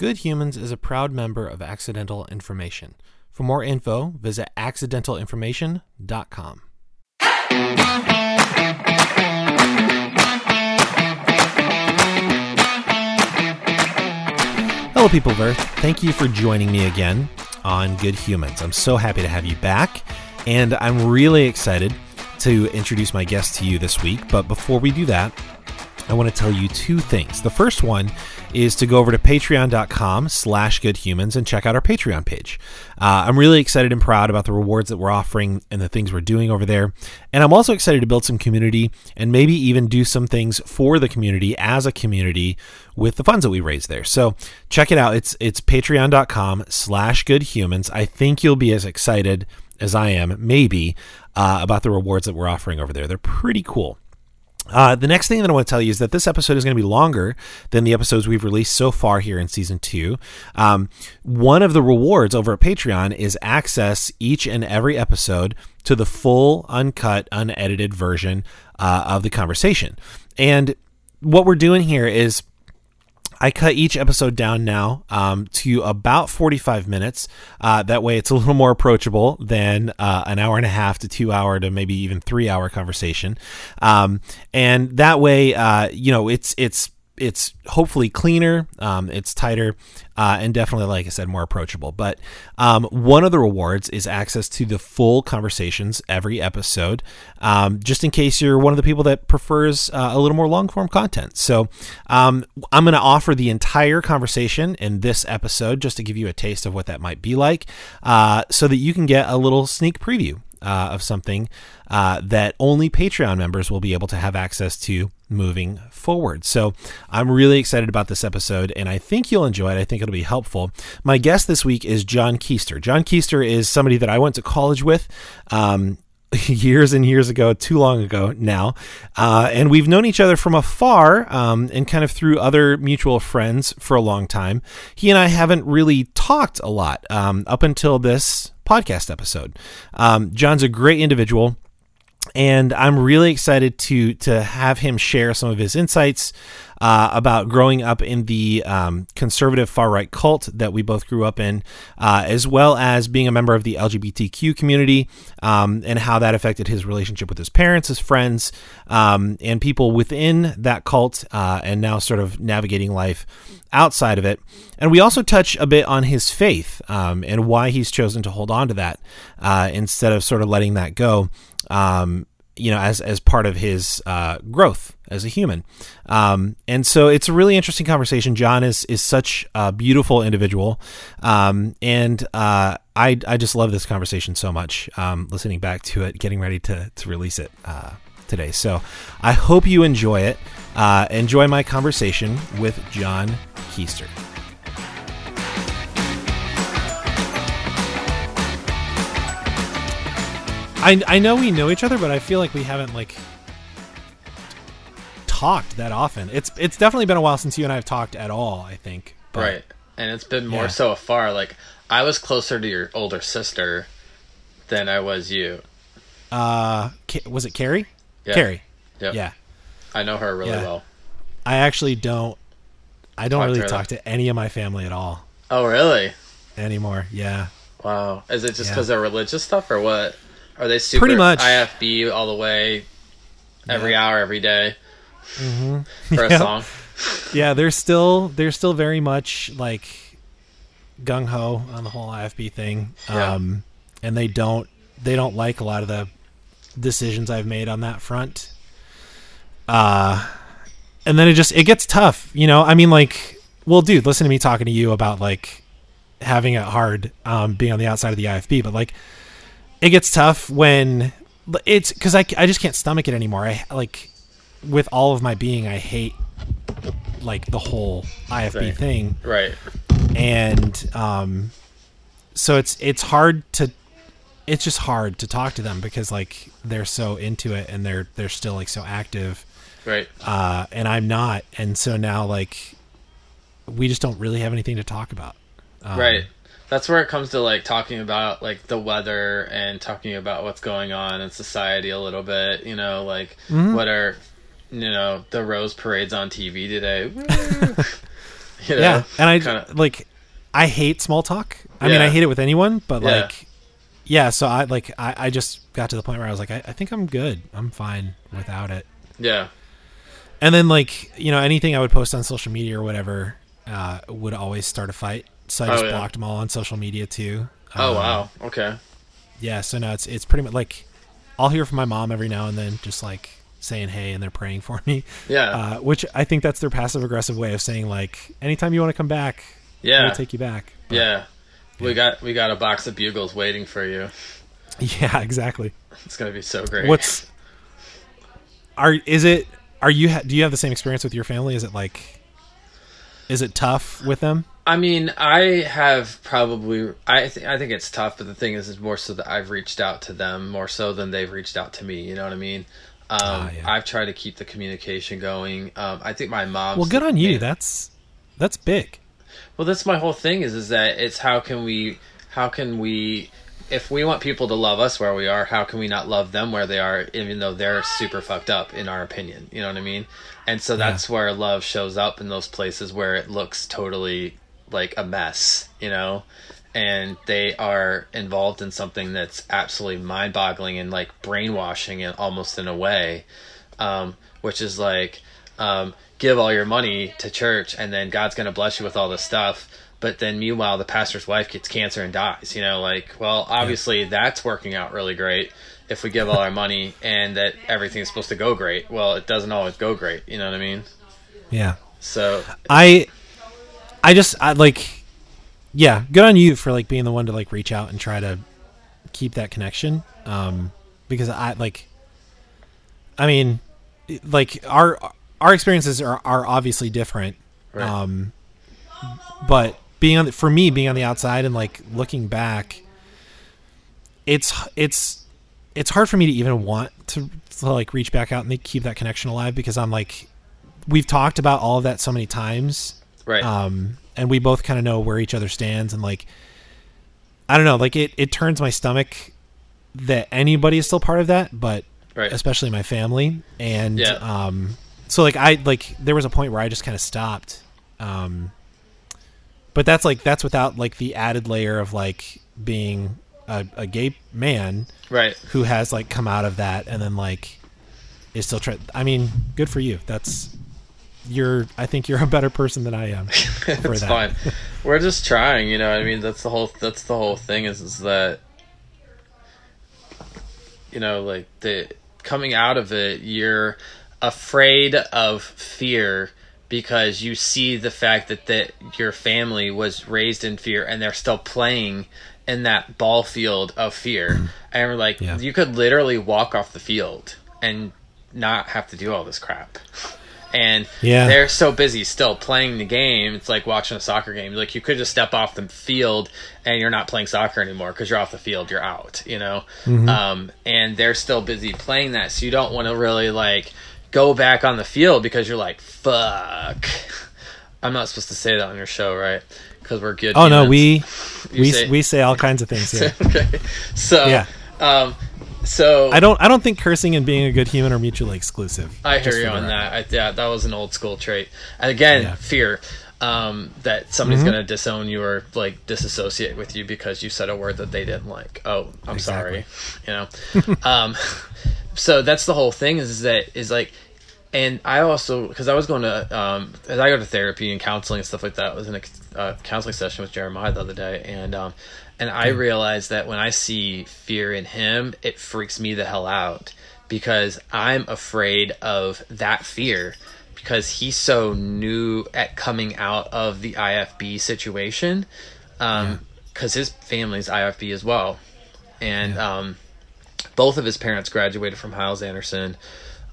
Good Humans is a proud member of Accidental Information. For more info, visit accidentalinformation.com. Hello, people of Earth. Thank you for joining me again on Good Humans. I'm so happy to have you back, and I'm really excited to introduce my guest to you this week. But before we do that, I want to tell you two things. The first one is to go over to patreon.com slash goodhumans and check out our Patreon page. Uh, I'm really excited and proud about the rewards that we're offering and the things we're doing over there. And I'm also excited to build some community and maybe even do some things for the community as a community with the funds that we raise there. So check it out. It's it's patreon.com slash goodhumans. I think you'll be as excited as I am, maybe, uh, about the rewards that we're offering over there. They're pretty cool. Uh, the next thing that I want to tell you is that this episode is going to be longer than the episodes we've released so far here in season two. Um, one of the rewards over at Patreon is access each and every episode to the full, uncut, unedited version uh, of the conversation. And what we're doing here is I cut each episode down now um, to about 45 minutes. Uh, that way, it's a little more approachable than uh, an hour and a half to two hour to maybe even three hour conversation. Um, and that way, uh, you know, it's it's it's hopefully cleaner, um, it's tighter, uh, and definitely, like I said, more approachable. But um, one of the rewards is access to the full conversations every episode, um, just in case you're one of the people that prefers uh, a little more long form content. So um, I'm going to offer the entire conversation in this episode just to give you a taste of what that might be like, uh, so that you can get a little sneak preview uh, of something uh, that only Patreon members will be able to have access to moving forward. So I'm really excited about this episode and I think you'll enjoy it. I think it'll be helpful. My guest this week is John Keister. John Keister is somebody that I went to college with. Um, years and years ago, too long ago now. Uh, and we've known each other from afar um, and kind of through other mutual friends for a long time. He and I haven't really talked a lot um, up until this podcast episode. Um, John's a great individual and I'm really excited to to have him share some of his insights uh, about growing up in the um, conservative far right cult that we both grew up in, uh, as well as being a member of the LGBTQ community um, and how that affected his relationship with his parents, his friends, um, and people within that cult, uh, and now sort of navigating life outside of it. And we also touch a bit on his faith um, and why he's chosen to hold on to that uh, instead of sort of letting that go um, you know, as as part of his uh, growth as a human. Um, and so it's a really interesting conversation. John is is such a beautiful individual, um, and uh, I I just love this conversation so much. Um, listening back to it, getting ready to to release it uh, today. So I hope you enjoy it. Uh, enjoy my conversation with John Keister. I I know we know each other, but I feel like we haven't like talked that often. It's it's definitely been a while since you and I have talked at all. I think. But, right, and it's been more yeah. so afar. Like I was closer to your older sister than I was you. Uh, was it Carrie? Yeah. Carrie. Yep. Yeah. I know her really yeah. well. I actually don't. I don't talk really to talk to any of my family at all. Oh, really? Anymore? Yeah. Wow. Is it just because yeah. of religious stuff or what? Are they super pretty much IFB all the way, every yeah. hour, every day, mm-hmm. for a yeah. song? yeah, they're still they're still very much like gung ho on the whole IFB thing, yeah. um, and they don't they don't like a lot of the decisions I've made on that front. Uh, and then it just it gets tough, you know. I mean, like, well, dude, listen to me talking to you about like having it hard um, being on the outside of the IFB, but like it gets tough when it's because I, I just can't stomach it anymore. I like with all of my being, I hate like the whole IFB thing, right? And um, so it's it's hard to it's just hard to talk to them because like they're so into it and they're they're still like so active, right? Uh, and I'm not, and so now like we just don't really have anything to talk about, um, right? That's where it comes to like talking about like the weather and talking about what's going on in society a little bit you know like mm-hmm. what are you know the rose parades on tv today You know? yeah, and I Kinda- like I hate small talk. I mean, I hate it with anyone, but Yeah. like, yeah. So I like I, I just got to the point where I was like, I, I think I'm good. I'm fine without it. yeah, And then like you know anything I would post on social media or whatever uh, would always start a fight. So I Oh, just yeah. blocked them all on social media too. Oh Um, wow. Okay. Yeah. So now it's it's pretty much like I'll hear from my mom every now and then, just like saying hey, and they're praying for me. Yeah. Uh, which I think that's their passive aggressive way of saying like anytime you want to come back, yeah. we'll take you back. But- yeah. We got we got a box of bugles waiting for you. Yeah. Exactly. It's gonna be so great. What's are is it are you ha- do you have the same experience with your family? Is it like is it tough with them? I mean, I have probably I th- I think it's tough, but the thing is, is more so that I've reached out to them more so than they've reached out to me. You know what I mean? Um, Ah, yeah. I've tried to keep the communication going. Um, I think my mom. Well, good on you. That's that's big. Well, that's my whole thing is is that it's how can we how can we if we want people to love us where we are, how can we not love them where they are even though they're super fucked up in our opinion, you know what I mean? And so that's where love shows up in those places where it looks totally like a mess, you know? And they are involved in something that's absolutely mind-boggling and like brainwashing and almost in a way um, which is like um, give all your money to church and then God's going to bless you with all this stuff. But then meanwhile, the pastor's wife gets cancer and dies. You know, like, well, obviously that's working out really great if we give all our money and that everything's supposed to go great. Well, it doesn't always go great. You know what I mean? Yeah. So, I I just I like yeah, good on you for like being the one to like reach out and try to keep that connection. Um because I like I mean like our our experiences are are obviously different. right. Um but being on the, for me being on the outside and like looking back it's it's it's hard for me to even want to, to like reach back out and keep that connection alive because I'm like we've talked about all of that so many times right. um and we both kind of know where each other stands and like i don't know like it it turns my stomach that anybody is still part of that but right. especially my family and Yeah. um so like i like there was a point where i just kind of stopped um but that's like that's without like the added layer of like being a, a gay man Right. who has like come out of that and then like is still trying i mean good for you that's you're i think you're a better person than i am for it's that fine. We're just trying, you know. I mean, that's the whole. That's the whole thing. Is is that you know, like the coming out of it, you're afraid of fear because you see the fact that that your family was raised in fear and they're still playing in that ball field of fear. And we're like, Yeah. you could literally walk off the field and not have to do all this crap. And Yeah. they're so busy still playing the game. It's like watching a soccer game. Like you could just step off the field and you're not playing soccer anymore because you're off the field. You're out. You know. Um, and they're still busy playing that, so you don't want to really like go back on the field because you're like, fuck. I'm not supposed to say that on your show, right? Because we're good. oh no we You we, say- we say all kinds of things here okay. So Yeah. Um. So i don't i don't think cursing and being a good human are mutually exclusive I hear you on that. I, yeah, that was an old school trait. And again, Yeah. fear um, that somebody's Mhm. going to disown you or like disassociate with you because you said a word that they didn't like. Oh, I'm sorry. You know. um, so that's the whole thing. Is that is like, and I also because I was going to um, as I go to therapy and counseling and stuff like that. I was in a uh, counseling session with Jeremiah the other day, and um, and I realized that when I see fear in him, it freaks me the hell out because I'm afraid of that fear because he's so new at coming out of the IFB situation um because his family's IFB as well. And um both of his parents graduated from Hyles Anderson.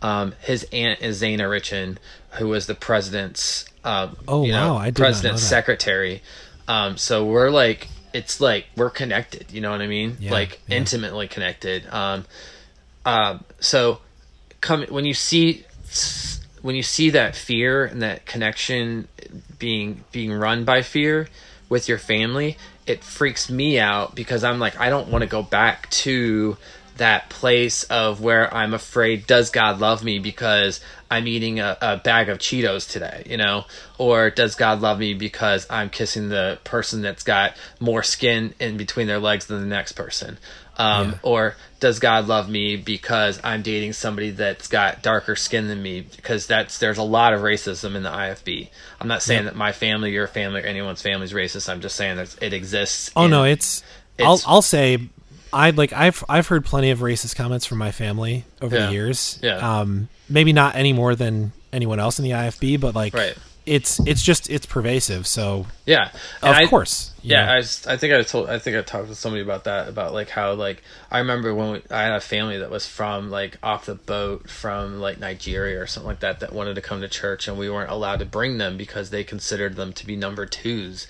Um his aunt is Zana Richin who was the president's um Oh, you know, wow, I did not know president's secretary. Um so we're like it's like we're connected you know what I mean? Yeah, like yeah. intimately connected. Um um, so come when you see when you see that fear and that connection being being run by fear with your family, it freaks me out because I'm like I don't want to go back to that place of where I'm afraid, does God love me? Because I'm eating a, a bag of Cheetos today, you know? Or does God love me because I'm kissing the person that's got more skin in between their legs than the next person? Um, Yeah. Or does God love me because I'm dating somebody that's got darker skin than me? Because that's there's a lot of racism in the IFB. I'm not saying that my family, your family, or anyone's family is racist. I'm just saying that it exists. Oh no, it's, I'll it's- I'll say I like I've I've heard plenty of racist comments from my family over Yeah. the years. Yeah. Um maybe not any more than anyone else in the IFB, but like Right. it's it's just it's pervasive. So yeah, of I- course. Yeah, know. I, I think I told I think I talked to somebody about that about like how like I remember when we, I had a family that was from like off the boat from like Nigeria or something like that that wanted to come to church and we weren't allowed to bring them because they considered them to be number twos,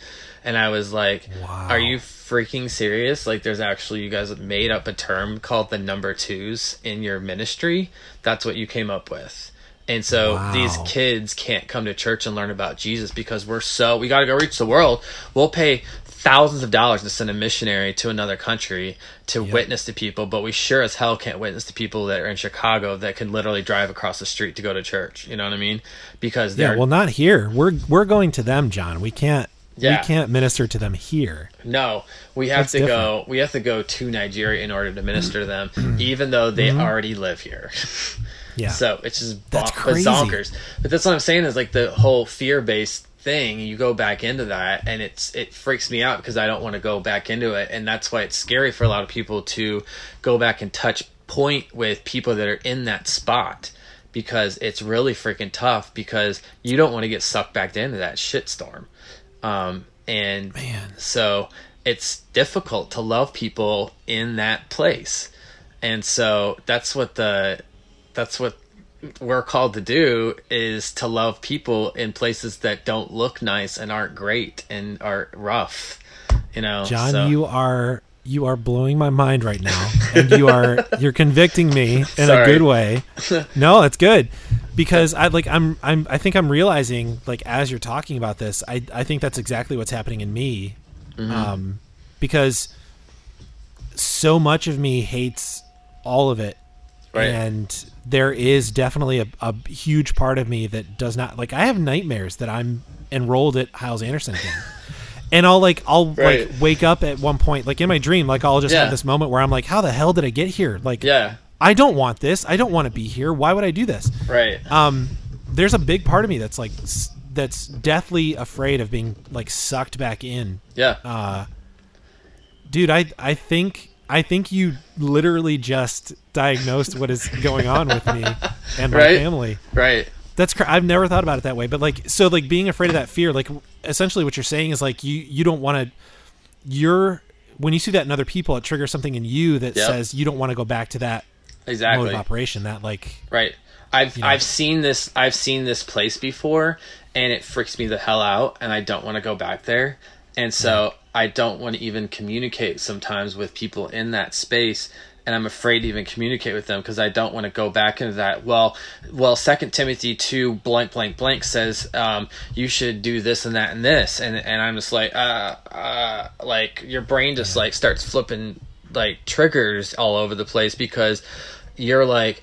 and I was like, Wow. are you freaking serious? Like, there's actually you guys made up a term called the number twos in your ministry. That's what you came up with. And so Wow. these kids can't come to church and learn about Jesus because we're so we got to go reach the world. We'll pay thousands of dollars to send a missionary to another country to witness to people, but we sure as hell can't witness to people that are in Chicago that can literally drive across the street to go to church. You know what I mean? Because yeah, they're well not here. We're we're going to them, John. We can't Yeah. we can't minister to them here. No, we have That's to go. We have to go to Nigeria in order to minister to them, mm-hmm. even though they mm-hmm. already live here. Yeah. So it's just That's bon- crazy. zonkers. But that's what I'm saying is like the whole fear based thing. You go back into that, and it's it freaks me out because I don't want to go back into it, and that's why it's scary for a lot of people to go back and touch point with people that are in that spot because it's really freaking tough because you don't want to get sucked back into that shitstorm. Um, and Man. so it's difficult to love people in that place. And so that's what the that's what we're called to do is to love people in places that don't look nice and aren't great and are rough. You know, John, so- you are you are blowing my mind right now, and you are you're convicting me in a good way. No, it's good because I like I'm I'm I think I'm realizing like as you're talking about this, I I think that's exactly what's happening in me, Mm-hmm. um, because so much of me hates all of it, Right. and there is definitely a, a huge part of me that does not like. I have nightmares that I'm enrolled at Hyles Anderson again. And I'll like I'll Right. like wake up at one point like in my dream like I'll just Yeah. have this moment where I'm like how the hell did I get here like yeah, I don't want this I don't want to be here why would I do this right. um there's a big part of me that's like that's deathly afraid of being like sucked back in Yeah. uh dude I I think I think you literally just diagnosed what is going on with me and my Right. family right. That's cr- I've never thought about it that way, but like so like being afraid of that fear, like essentially what you're saying is like you you don't want to you're when you see that in other people, it triggers something in you that Yep. says you don't want to go back to that exactly mode of operation. That like Right. I've know. I've seen this I've seen this place before and it freaks me the hell out and I don't want to go back there. And so I don't want to even communicate sometimes with people in that space and I'm afraid to even communicate with them because I don't want to go back into that. Well, well, Second Timothy two blank blank blank says um, you should do this and that and this, and and I'm just like, uh, uh, like your brain just like starts flipping like triggers all over the place because you're like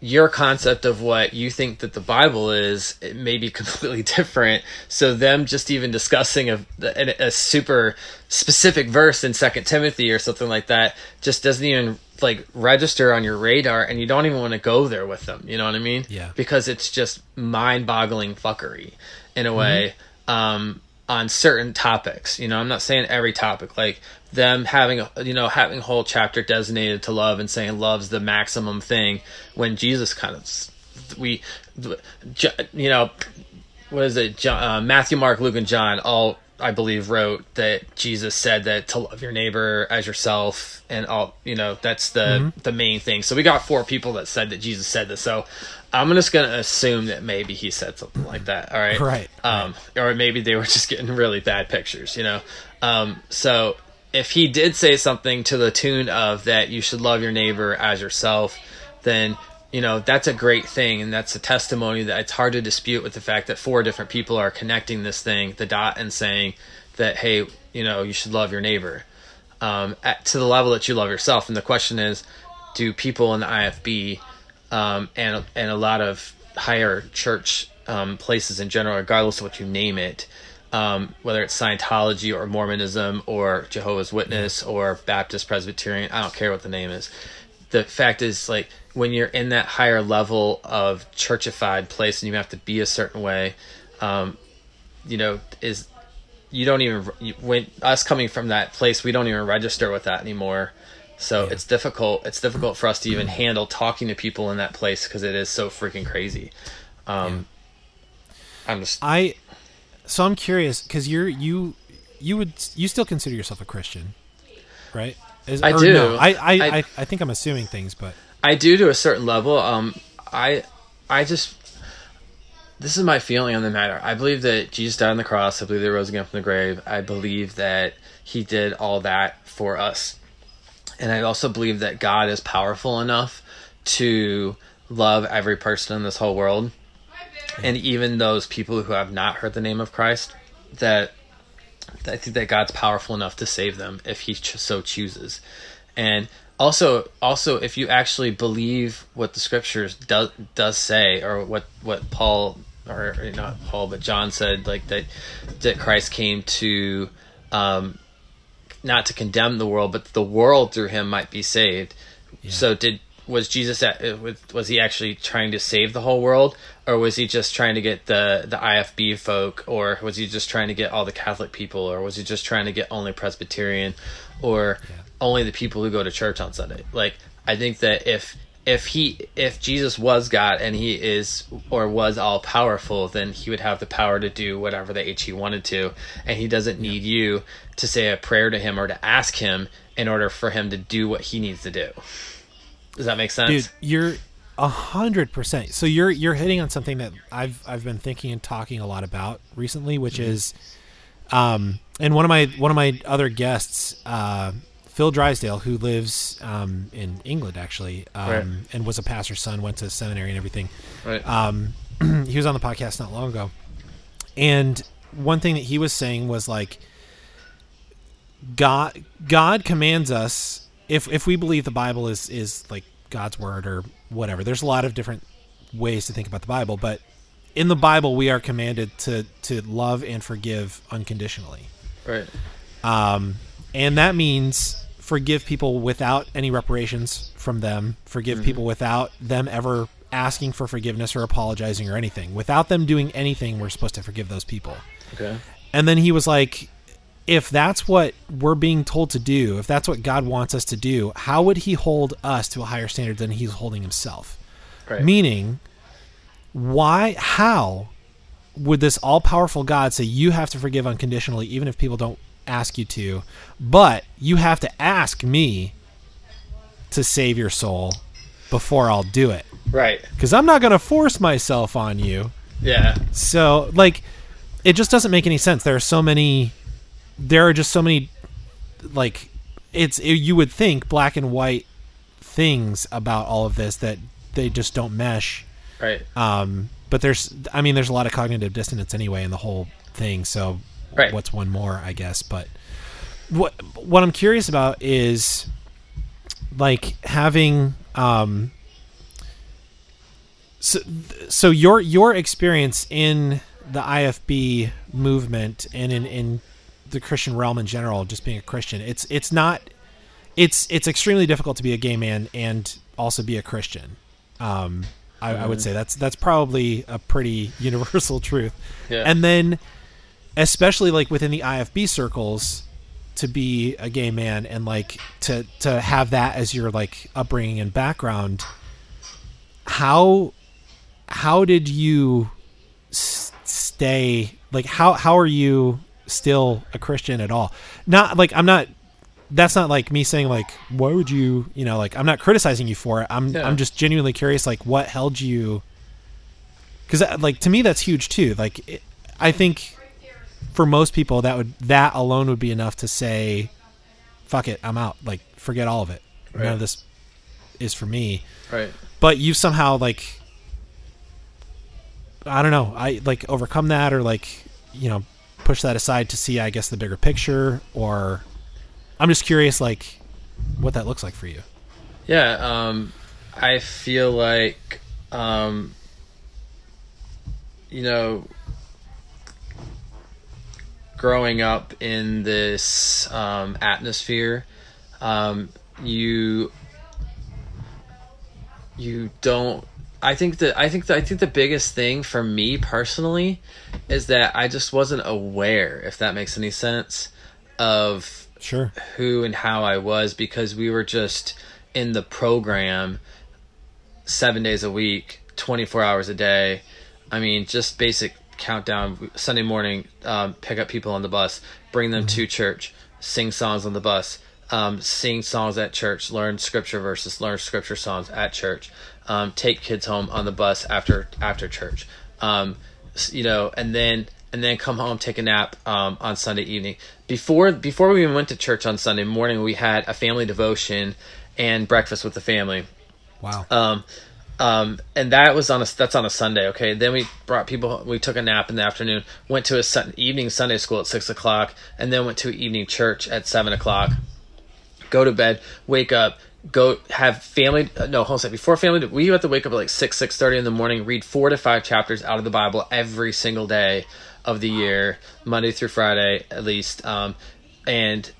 your concept of what you think that the Bible is it may be completely different. So them just even discussing a, a, a super specific verse in Second Timothy or something like that just doesn't even like register on your radar, and you don't even want to go there with them. You know what I mean? Yeah. Because it's just mind-boggling fuckery in a way. Um, on certain topics, you know, I'm not saying every topic. Like them having, a you know, having a whole chapter designated to love and saying love's the maximum thing, when Jesus kind of, we, you know, what is it? John, uh, Matthew, Mark, Luke, and John all, I believe, wrote that Jesus said that to love your neighbor as yourself, and all. You know, that's the the main thing. So we got four people that said that Jesus said this. So I'm just gonna assume that maybe he said something like that. All right, Right. Um, or maybe they were just getting really bad pictures. You know, um, so if he did say something to the tune of that you should love your neighbor as yourself, then you know that's a great thing and that's a testimony that it's hard to dispute with the fact that four different people are connecting this thing the dot and saying that hey you know you should love your neighbor um, at, to the level that you love yourself and the question is do people in the IFB um, and and a lot of higher church um, places in general, regardless of what you name it, um, whether it's Scientology or Mormonism or Jehovah's Witness or Baptist Presbyterian, I don't care what the name is. The fact is, like, when you're in that higher level of churchified place and you have to be a certain way, um, you know, is you don't even when us coming from that place, we don't even register with that anymore. So yeah. it's difficult. It's difficult for us to even handle talking to people in that place because it is so freaking crazy. Um, yeah. I'm just I. So I'm curious because you're you you would you still consider yourself a Christian, right? Is, I do. No, I, I, I I think I'm assuming things, but I do to a certain level. Um, I I just this is my feeling on the matter. I believe that Jesus died on the cross. I believe that he rose again from the grave. I believe that he did all that for us. And I also believe that God is powerful enough to love every person in this whole world. And even those people who have not heard the name of Christ, that I think that God's powerful enough to save them if he so chooses. And also also if you actually believe what the scriptures does does say or what what Paul or not Paul, but John said like that that Christ came to um, not to condemn the world, but the world through him might be saved. Yeah. So did was Jesus at, uh, was he actually trying to save the whole world, or was he just trying to get the the IFB folk, or was he just trying to get all the Catholic people, or was he just trying to get only Presbyterian, or yeah. only the people who go to church on Sunday? Like I think that if if he if Jesus was God and he is or was all powerful, then he would have the power to do whatever the h he wanted to, and he doesn't need yeah. you to say a prayer to him or to ask him in order for him to do what he needs to do. Does that make sense? Dude, you're a hundred percent. So you're you're hitting on something that I've I've been thinking and talking a lot about recently, which mm-hmm. is, um, and one of my one of my other guests, uh, Phil Drysdale, who lives um, in England actually, um, right. and was a pastor's son, went to seminary and everything. Right. Um, he was on the podcast not long ago, and one thing that he was saying was like, God, God commands us if if we believe the Bible is is like God's word or whatever. There's a lot of different ways to think about the Bible, but in the Bible we are commanded to to love and forgive unconditionally. Right. Um, and that means forgive people without any reparations from them, forgive mm-hmm. people without them ever asking for forgiveness or apologizing or anything. Without them doing anything, we're supposed to forgive those people. Okay. And then he was like, if that's what we're being told to do, if that's what God wants us to do, how would he hold us to a higher standard than he's holding himself? Right. Meaning, why, how would this all powerful God say you have to forgive unconditionally, even if people don't ask you to, but you have to ask me to save your soul before I'll do it. Right. Because I'm not going to force myself on you. Yeah. So, like, it just doesn't make any sense. There are so many, there are just so many, like, it's, it, you would think black and white things about all of this that they just don't mesh. Right. Um, but there's, I mean, there's a lot of cognitive dissonance anyway in the whole thing. So right. what's one more, I guess. But what what I'm curious about is like having um so so your your experience in the IFB movement and in in the Christian realm in general, just being a Christian, it's it's not it's it's extremely difficult to be a gay man and also be a Christian. Um, I, I, would mm-hmm. say that's that's probably a pretty universal truth. Yeah. And then especially like within the IFB circles to be a gay man and like to to have that as your like upbringing and background how how did you s- stay like how how are you still a christian at all. Not like i'm not that's not like me saying like why would you you know like i'm not criticizing you for it. I'm yeah. i'm just genuinely curious like what held you because like to me that's huge too. Like it, i think for most people that would that alone would be enough to say fuck it i'm out. Like forget all of it. Right. none of this is for me. Right. But you somehow like i don't know i like overcome that or like you know push that aside to see i guess the bigger picture or i'm just curious like what that looks like for you Yeah, um, I feel like, um, you know, growing up in this um, atmosphere, um, you you don't. I think that I think that I think the biggest thing for me personally is that I just wasn't aware, if that makes any sense, of Sure. who and how I was because we were just in the program seven days a week, 24 hours a day. I mean, just basic countdown Sunday morning, um, pick up people on the bus, bring them to church, sing songs on the bus, um, sing songs at church, learn scripture verses, learn scripture songs at church, um, take kids home on the bus after after church, um, you know, and then and then come home, take a nap um, on Sunday evening. Before before we even went to church on Sunday morning, we had a family devotion and breakfast with the family. Wow. Um, um, and that was on a that's on a Sunday. Okay, then we brought people. We took a nap in the afternoon. Went to a sun, evening Sunday school at six o'clock, and then went to evening church at seven o'clock. Go to bed, wake up, go have family. No, hold on. Before family, we have to wake up at like six six thirty in the morning. Read four to five chapters out of the Bible every single day of the year, Monday through Friday at least. Um, and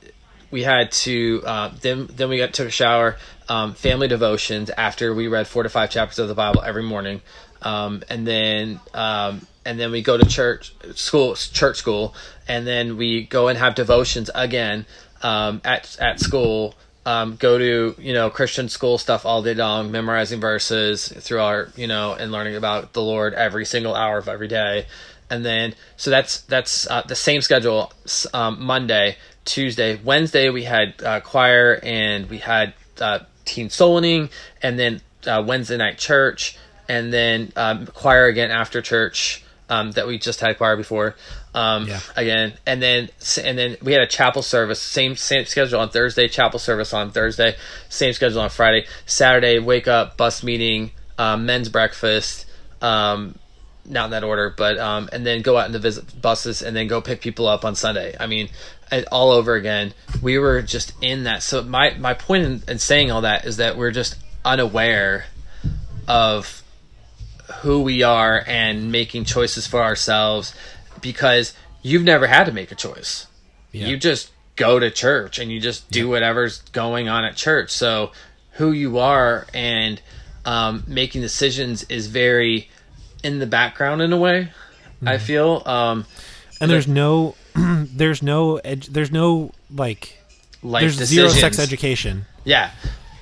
we had to uh, then then we got took a shower um, family devotions after we read four to five chapters of the bible every morning um, and then um, and then we go to church school church school and then we go and have devotions again um, at at school um, go to you know christian school stuff all day long memorizing verses through our you know and learning about the lord every single hour of every day. And then so that's that's uh, the same schedule um, monday tuesday wednesday we had uh, choir and we had uh, teen souling and then uh, wednesday night church and then um, choir again after church um, that we just had choir before um, Yeah. again and then and then we had a chapel service same same schedule on thursday chapel service on thursday same schedule on friday saturday wake up bus meeting um, men's breakfast um, not in that order, but um, and then go out in the visit buses and then go pick people up on Sunday. I mean, all over again. We were just in that. So my my point in, in saying all that is that we're just unaware of who we are and making choices for ourselves because you've never had to make a choice. Yeah. You just go to church and you just do whatever's going on at church. So who you are and um, making decisions is very in the background in a way. I Mm-hmm. feel um, and there's no there's no ed- there's no like life there's decisions. zero sex education. Yeah,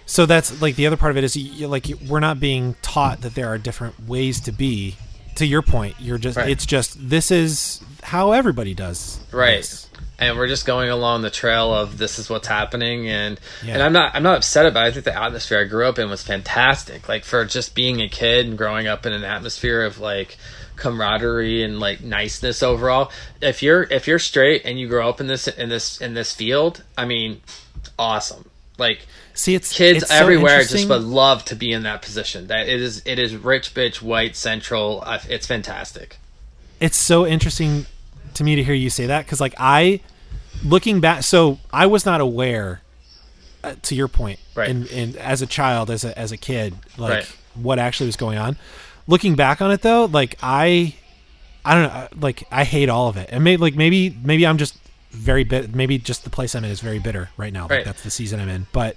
So that's like the other part of it is like we're not being taught that there are different ways to be. To your point, you're just Right. it's just this is how everybody does. right. this. And we're just going along the trail of this is what's happening, and Yeah. and I'm not I'm not upset about. it. I think the atmosphere I grew up in was fantastic. Like for just being a kid and growing up in an atmosphere of like camaraderie and like niceness overall. If you're if you're straight and you grow up in this in this in this field, I mean, awesome. Like See, it's kids it's so everywhere just would love to be in that position. That it is it is rich bitch white central. It's fantastic. it's so interesting to me to hear you say that because like i looking back so i was not aware uh, to your point Right. and, and as a child as a as a kid like Right. what actually was going on looking back on it though like i i don't know uh, like i hate all of it and maybe like maybe maybe i'm just very bit maybe just the place i'm in is very bitter right now like that's the season i'm in but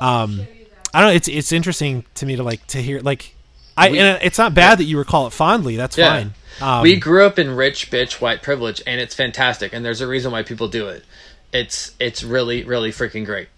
um i don't know it's it's interesting to me to like to hear like i We- and it's not bad that you recall it fondly that's Yeah. fine um, we grew up in rich bitch white privilege, and it's fantastic. And there's a reason why people do it. It's it's really really freaking great.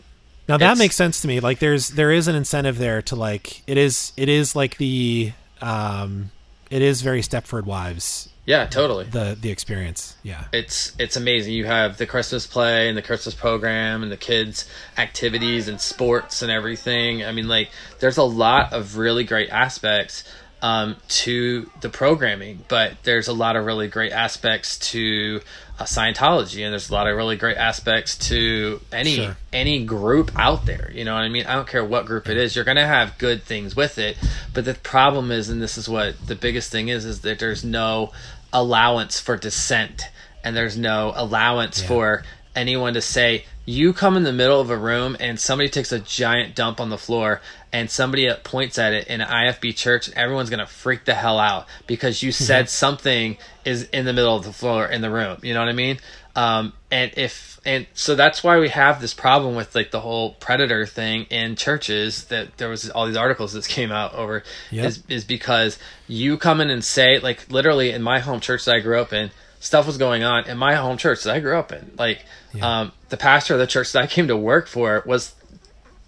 Now that It's- makes sense to me. Like there's there is an incentive there to like it is it is like the um it is very Stepford Wives Yeah, totally. the the experience. Yeah. it's it's amazing. You have the Christmas play and the Christmas program and the kids activities and sports and everything. I mean, like there's a lot of really great aspects um, to the programming, but there's a lot of really great aspects to uh, Scientology, and there's a lot of really great aspects to any Sure. any group out there. You know what I mean? I don't care what group it is. You're gonna have good things with it, but the problem is, and this is what the biggest thing is, is that there's no allowance for dissent, and there's no allowance Yeah. for anyone to say you come in the middle of a room and somebody takes a giant dump on the floor and somebody points at it in an IFB church, everyone's gonna freak the hell out because you said something is in the middle of the floor in the room. You know what I mean? Um, and if and so that's why we have this problem with like the whole predator thing in churches that there was all these articles that came out over Yep. is is because you come in and say like literally in my home church that I grew up in stuff was going on in my home church that I grew up in. Like um, the pastor of the church that I came to work for was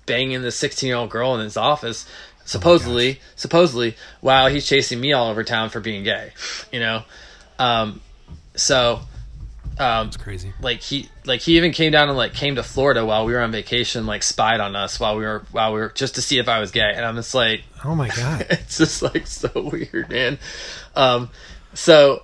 banging the 16 year old girl in his office supposedly supposedly while he's chasing me all over town for being gay you know? Um so um It's crazy. like he like he even came down and like came to Florida while we were on vacation like spied on us while we were while we were just to see if I was gay and I'm just like Oh my god. it's just like so weird man um so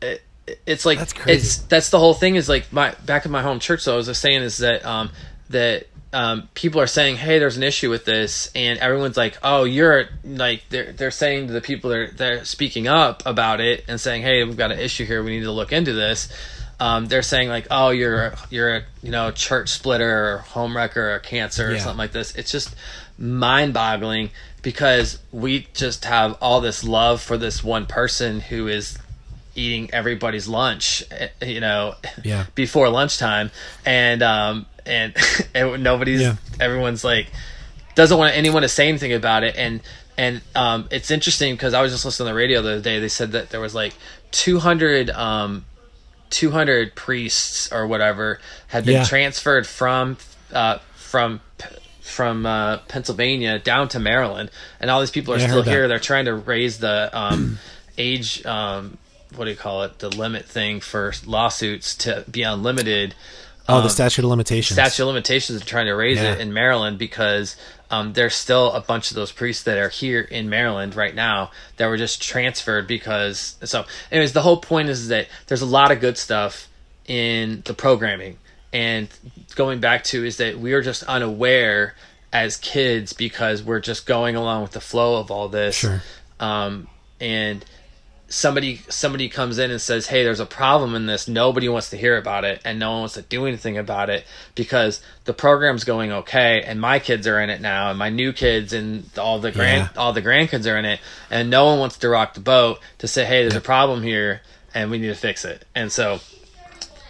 it, it's like That's crazy. it's that's the whole thing is like my back in my home church so I was just saying is that um that um people are saying hey there's an issue with this and everyone's like oh you're like they're they're saying to the people that are they're speaking up about it and saying hey we've got an issue here we need to look into this um, they're saying like, oh, you're you're a you know church splitter or home wrecker or cancer or Yeah. something like this. It's just mind boggling because we just have all this love for this one person who is eating everybody's lunch, eh, you know, Yeah. before lunchtime, and um and, and nobody's Yeah. everyone's like doesn't want anyone to say anything about it and and um, it's interesting because I was just listening to the radio the other day. They said that there was like 200 um, 200 priests or whatever had been Yeah. transferred from uh, from from uh, Pennsylvania down to Maryland, and all these people are Yeah, still heard that. here. They're trying to raise the um, age. Um, what do you call it? The limit thing for lawsuits to be unlimited. Oh, Um, the statute of limitations. statute of limitations are trying to raise Yeah. it in Maryland because um, there's still a bunch of those priests that are here in Maryland right now that were just transferred because so anyways the whole point is that there's a lot of good stuff in the programming and going back to is that we are just unaware as kids because we're just going along with the flow of all this Sure. um, and somebody somebody comes in and says hey there's a problem in this. Nobody wants to hear about it and no one wants to do anything about it because the program's going okay and my kids are in it now and my new kids and all the grand Yeah. all the grandkids are in it. And no one wants to rock the boat to say hey there's a problem here and we need to fix it. And so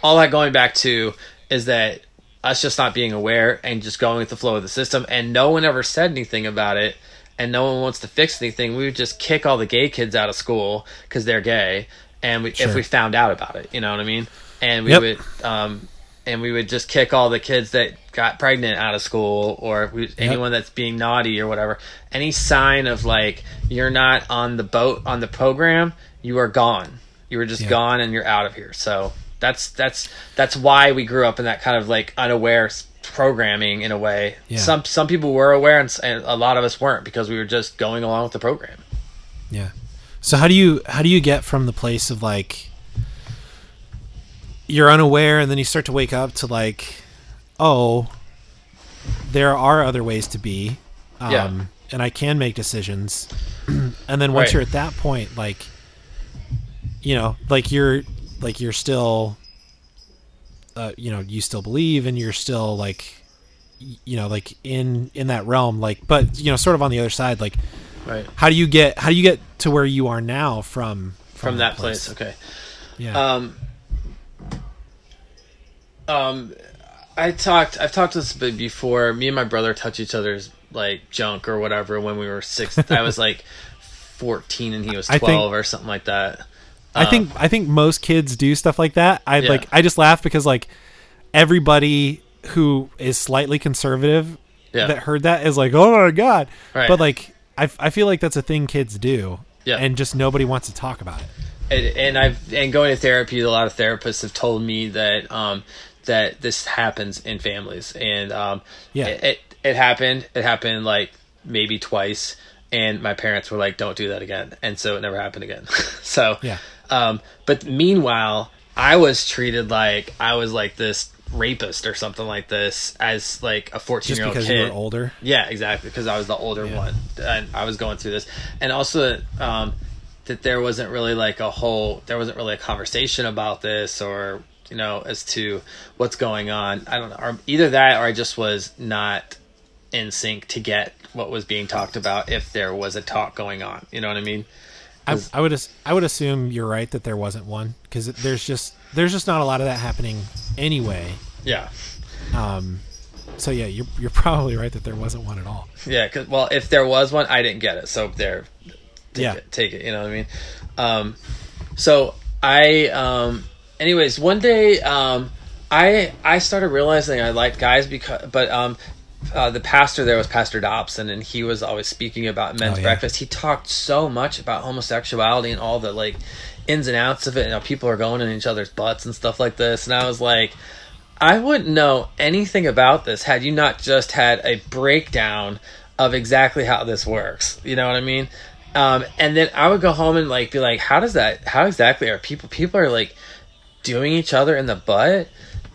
all that going back to is that us just not being aware and just going with the flow of the system and no one ever said anything about it and no one wants to fix anything we would just kick all the gay kids out of school because they're gay and we, if we found out about it you know what i mean? And we Yep. would um and we would just kick all the kids that got pregnant out of school or we, anyone that's being naughty or whatever. Any sign of like you're not on the boat on the program you are gone. You were just Yeah. gone and you're out of here. So that's that's that's why we grew up in that kind of like unaware programming in a way Yeah. some some people were aware and, and a lot of us weren't because we were just going along with the program Yeah. So how do you how do you get from the place of like you're unaware and then you start to wake up to like oh there are other ways to be um Yeah. and I can make decisions and then once Right. you're at that point like you know like you're like you're still uh you know you still believe and you're still like you know like in in that realm like but you know sort of on the other side like right how do you get how do you get to where you are now from from that place okay Yeah. Um, um, I talked. I've talked to this bit before. Me and my brother touch each other's like junk or whatever when we were six. I was like fourteen and he was I think- twelve or something like that. I think I think most kids do stuff like that. I Yeah. like I just laugh because like everybody who is slightly conservative Yeah. that heard that is like, "Oh my god." Right. But like I I feel like that's a thing kids do. Yeah. And just nobody wants to talk about it. and, and I've and going to therapy, a lot of therapists have told me that um, that this happens in families, and um, Yeah. it, it it happened. It happened like maybe twice, and my parents were like, "Don't do that again," and so it never happened again. so Yeah. Um, but meanwhile, I was treated like I was like this rapist or something like this as like a 14 year old because kid. you were older. Yeah, exactly. Because I was the older Yeah. one, and I was going through this, and also um, that there wasn't really like a whole, there wasn't really a conversation about this, or you know, as to what's going on. I don't know, or either that or I just was not in sync to get what was being talked about if there was a talk going on. You know what I mean? I, I would I would assume you're right that there wasn't one because there's just there's just not a lot of that happening anyway. Yeah. Um, so yeah, you're you're probably right that there wasn't one at all. Yeah, cause well, if there was one, I didn't get it. So there, take Yeah. it, take it. You know what I mean? Um, so I, um, anyways, one day, um, I I started realizing I liked guys because, but um, uh, the pastor there was Pastor Dobson, and he was always speaking about men's Oh, yeah. breakfast. He talked so much about homosexuality and all the like ins and outs of it, and how people are going in each other's butts and stuff like this. And I was like, I wouldn't know anything about this had you not just had a breakdown of exactly how this works. You know what I mean? Um, and then I would go home and like be like, how does that? How exactly are people? People are like doing each other in the butt.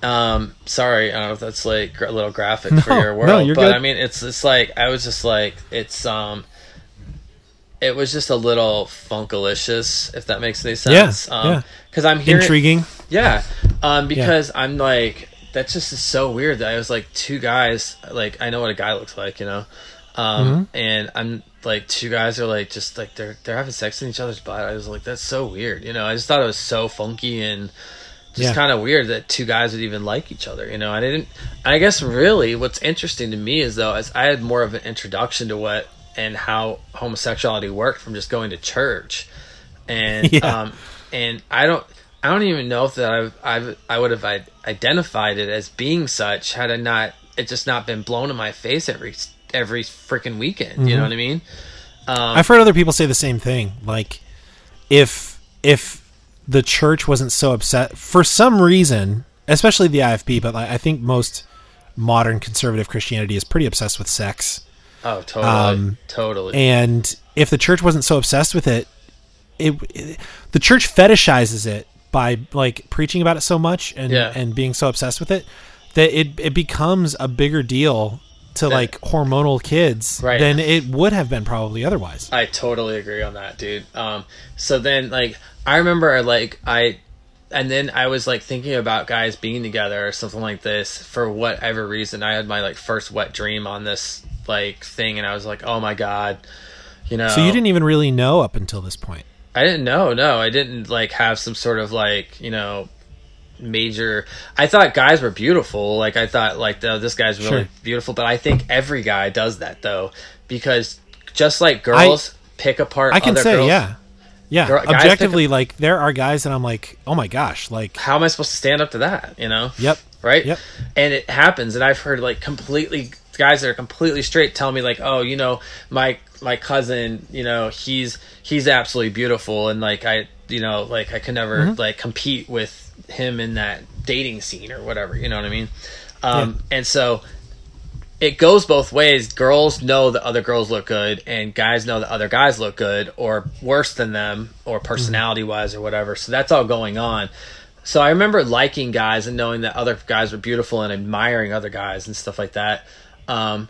Um, sorry, I don't know if that's like a little graphic for No, your no, world, you're but good. I mean, it's it's like I was just like it's um. It was just a little funkalicious, if that makes any sense. Yeah, yeah. Because I'm hearing, Intriguing. yeah, um, because I'm like that just is so weird that I was like two guys. Like I know what a guy looks like, you know, um, Mm-hmm. and I'm like two guys are like just like they're they're having sex in each other's butt. I was like that's so weird, you know. I just thought it was so funky and just Yeah. kind of weird that two guys would even like each other, you know. I didn't. I guess really what's interesting to me is though as I had more of an introduction to what and how homosexuality worked from just going to church and Yeah. um and I don't I don't even know if that I've, I've I would have identified it as being such had I not it just not been blown in my face every every freaking weekend. You know what I mean? Um, I've heard other people say the same thing. Like, if if the church wasn't so upset for some reason, especially the IFB, but like, I think most modern conservative Christianity is pretty obsessed with sex. Oh, totally, Um, totally. And if the church wasn't so obsessed with it, it, it- the church fetishizes it by like preaching about it so much and Yeah. and being so obsessed with it that it it becomes a bigger deal to like hormonal kids Right. than it would have been probably otherwise. I totally agree on that, dude. Um, so then, like, I remember, like, I, and then I was like thinking about guys being together or something like this for whatever reason. I had my like first wet dream on this like thing, and I was like, oh my god, you know. So you didn't even really know up until this point. I didn't know. No, I didn't like have some sort of like you know major. I thought guys were beautiful. Like I thought like oh, this guy's really Sure. beautiful. But I think every guy does that though, because just like girls pick apart. I can other say, girls, yeah, yeah. Girl- guys pick Objectively, like there are guys that I'm like, oh my gosh, like, How am I supposed to stand up to that? You know. yep, right? Yep. And it happens, and I've heard like completely guys that are completely straight tell me like, oh, you know, my my cousin, you know, he's he's absolutely beautiful, and like I, you know, like I can never Mm-hmm. like compete with him in that dating scene or whatever. You know what I mean? Um, And so it goes both ways. Girls know that other girls look good, and guys know that other guys look good or worse than them, or personality wise or whatever. So that's all going on. So I remember liking guys and knowing that other guys were beautiful and admiring other guys and stuff like that. Um,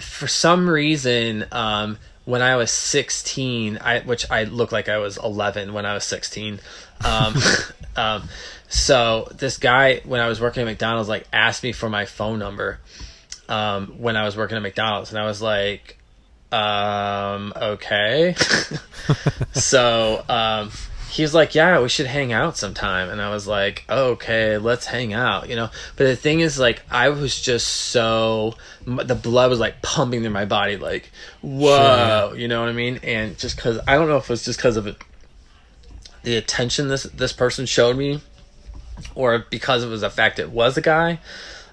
for some reason, um, when I was 16, I which I looked like I was 11 when I was 16. Um, um, so this guy, when I was working at McDonald's, like asked me for my phone number um, when I was working at McDonald's, and I was like, um, okay. so um, he's like, yeah, we should hang out sometime, and I was like, okay, let's hang out, you know. But the thing is, like, I was just so the blood was like pumping through my body, like, whoa, you know what I mean? And just because I don't know if it was just because of it, the attention this this person showed me, or because it was the fact it was a guy.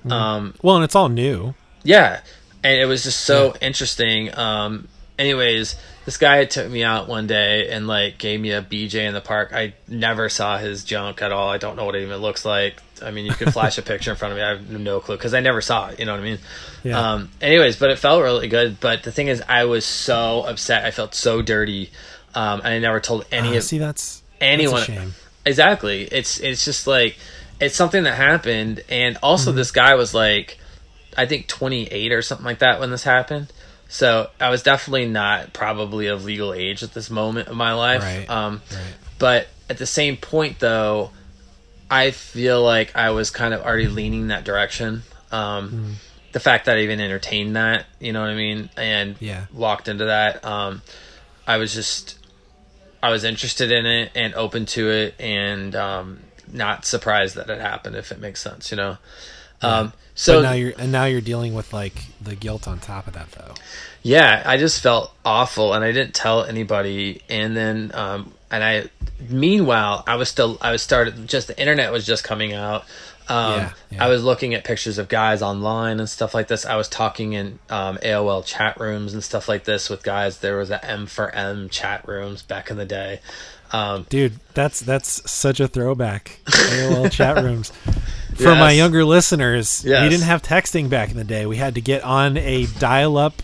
Um, well, and it's all new. Yeah and it was just so interesting. Um anyways this guy took me out one day and like gave me a bj in the park. I never saw his junk at all. I don't know what it even looks like. I mean you could flash a picture in front of me. I have no clue because i never saw it you know what i mean? Yeah. um anyways but it felt really good. But the thing is i was so upset. I felt so dirty um and i never told any Uh, of see, that's anyone That's a shame. exactly. It's it's just like it's something that happened. And also this guy was like i think 28 or something like that when this happened so i was definitely not probably of legal age at this moment of my life Right, um right. but at the same point though I feel like I was kind of already leaning that direction. Um, Mm. The fact that I even entertained that, you know what I mean, and Yeah. walked into that, um, I was just, I was interested in it and open to it, and um, not surprised that it happened. If it makes sense, you know. Um, so but now you're and now you're dealing with like the guilt on top of that though. yeah i just felt awful and i didn't tell anybody and then um and i meanwhile i was still i was started just the internet was just coming out um Yeah, yeah. i was looking at pictures of guys online and stuff like this i was talking in um aol chat rooms and stuff like this with guys there was a m for m chat rooms back in the day um Dude, that's that's such a throwback. AOL chat rooms. For my younger listeners, we didn't have texting back in the day. We had to get on a dial-up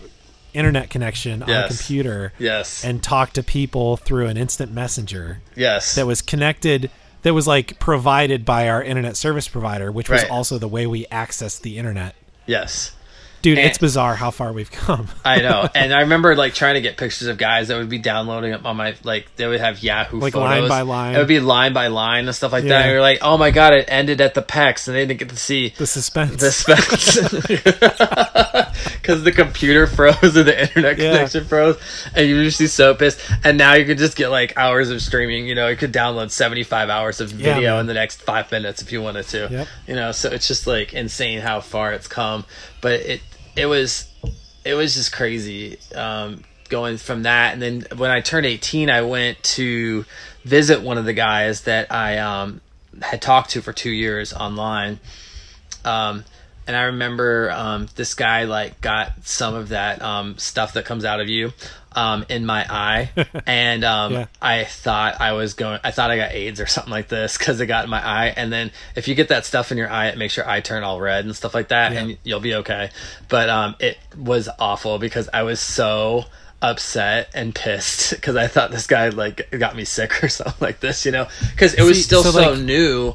internet connection on a computer yes and talk to people through an instant messenger yes that was connected that was like provided by our internet service provider, which was Right. also the way we accessed the internet. yes Dude, And- it's bizarre how far we've come. I know, and I remember like trying to get pictures of guys that would be downloading them on my like they would have Yahoo Like photos. line by line. It would be line by line and stuff like that. And you're like, oh my god, it ended at the PEX, and they didn't get to see the suspense. the specs because the computer froze or the internet Yeah. connection froze, and you were just so pissed. And now you could just get like hours of streaming. You know, you could download 75 hours of video man. in the next five minutes if you wanted to. Yep. You know, so it's just like insane how far it's come. But it it was it was just crazy um, going from that. And then when I turned 18, I went to visit one of the guys that I um, had talked to for two years online. Um, and I remember um, this guy like got some of that um, stuff that comes out of you um, in my eye, and um, Yeah. I thought I was going. I thought I got AIDS or something like this because it got in my eye. And then if you get that stuff in your eye, it makes your eye turn all red and stuff like that, Yeah. and you'll be okay. But um, it was awful because I was so upset and pissed because I thought this guy like got me sick or something like this, you know, because it was See, still so, so, like- new.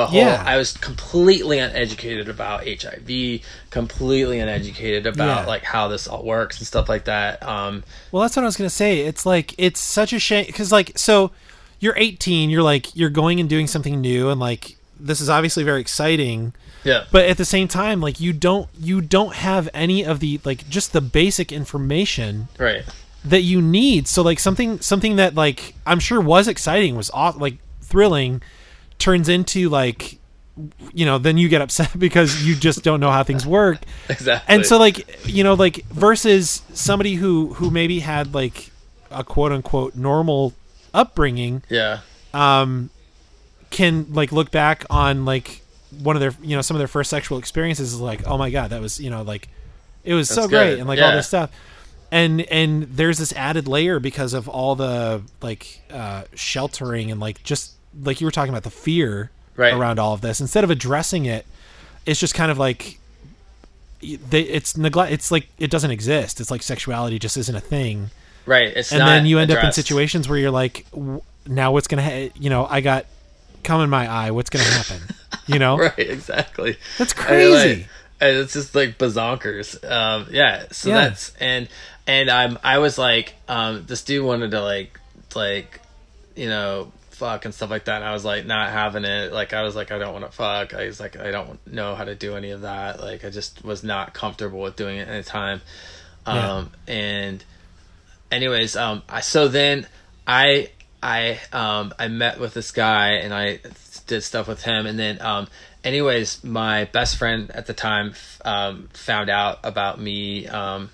The whole Yeah. I was completely uneducated about HIV, completely uneducated about Yeah. like how this all works and stuff like that. Um, Well, that's what I was gonna say. It's like it's such a shame because like so you're 18, you're like you're going and doing something new, and like this is obviously very exciting. yeah, But at the same time, like you don't you don't have any of the like just the basic information right, that you need. So like something something that like I'm sure was exciting was aw- like thrilling turns into like you know then you get upset because you just don't know how things work exactly. and so like you know like versus somebody who who maybe had like a quote unquote normal upbringing yeah, um can like look back on like one of their you know some of their first sexual experiences is like oh my god that was you know like it was so great good. and like all this stuff and and there's this added layer because of all the like uh sheltering and like just like you were talking about the fear Right. around all of this instead of addressing it it's just kind of like they, it's neglect it's like it doesn't exist it's like sexuality just isn't a thing right. It's and then you end up in situations where you're like w- now what's gonna ha- you know i got cum in my eye what's gonna happen you know right, exactly. that's crazy like, and it's just like bazonkers. Um, yeah. So Yeah. that's and and I'm I was like um this dude wanted to like like you know fuck and stuff like that. And I was like not having it. Like I was like I don't want to fuck. I was like I don't know how to do any of that. Like I just was not comfortable with doing it at the time. Yeah. Um and anyways um I so then I I um I met with this guy and I did stuff with him and then um anyways my best friend at the time um found out about me um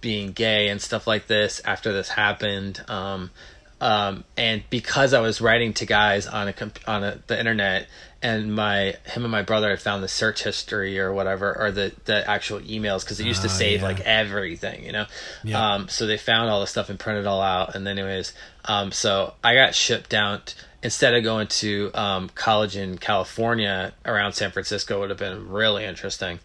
being gay and stuff like this after this happened um um and because I was writing to guys on a comp- on a, the internet and my him and my brother had found the search history or whatever or the the actual emails because it used to Ah, save yeah. like everything you know? Yeah. um so they found all the stuff and printed it all out and then anyways um so i got shipped down t- instead of going to um college in california around san francisco would have been really interesting.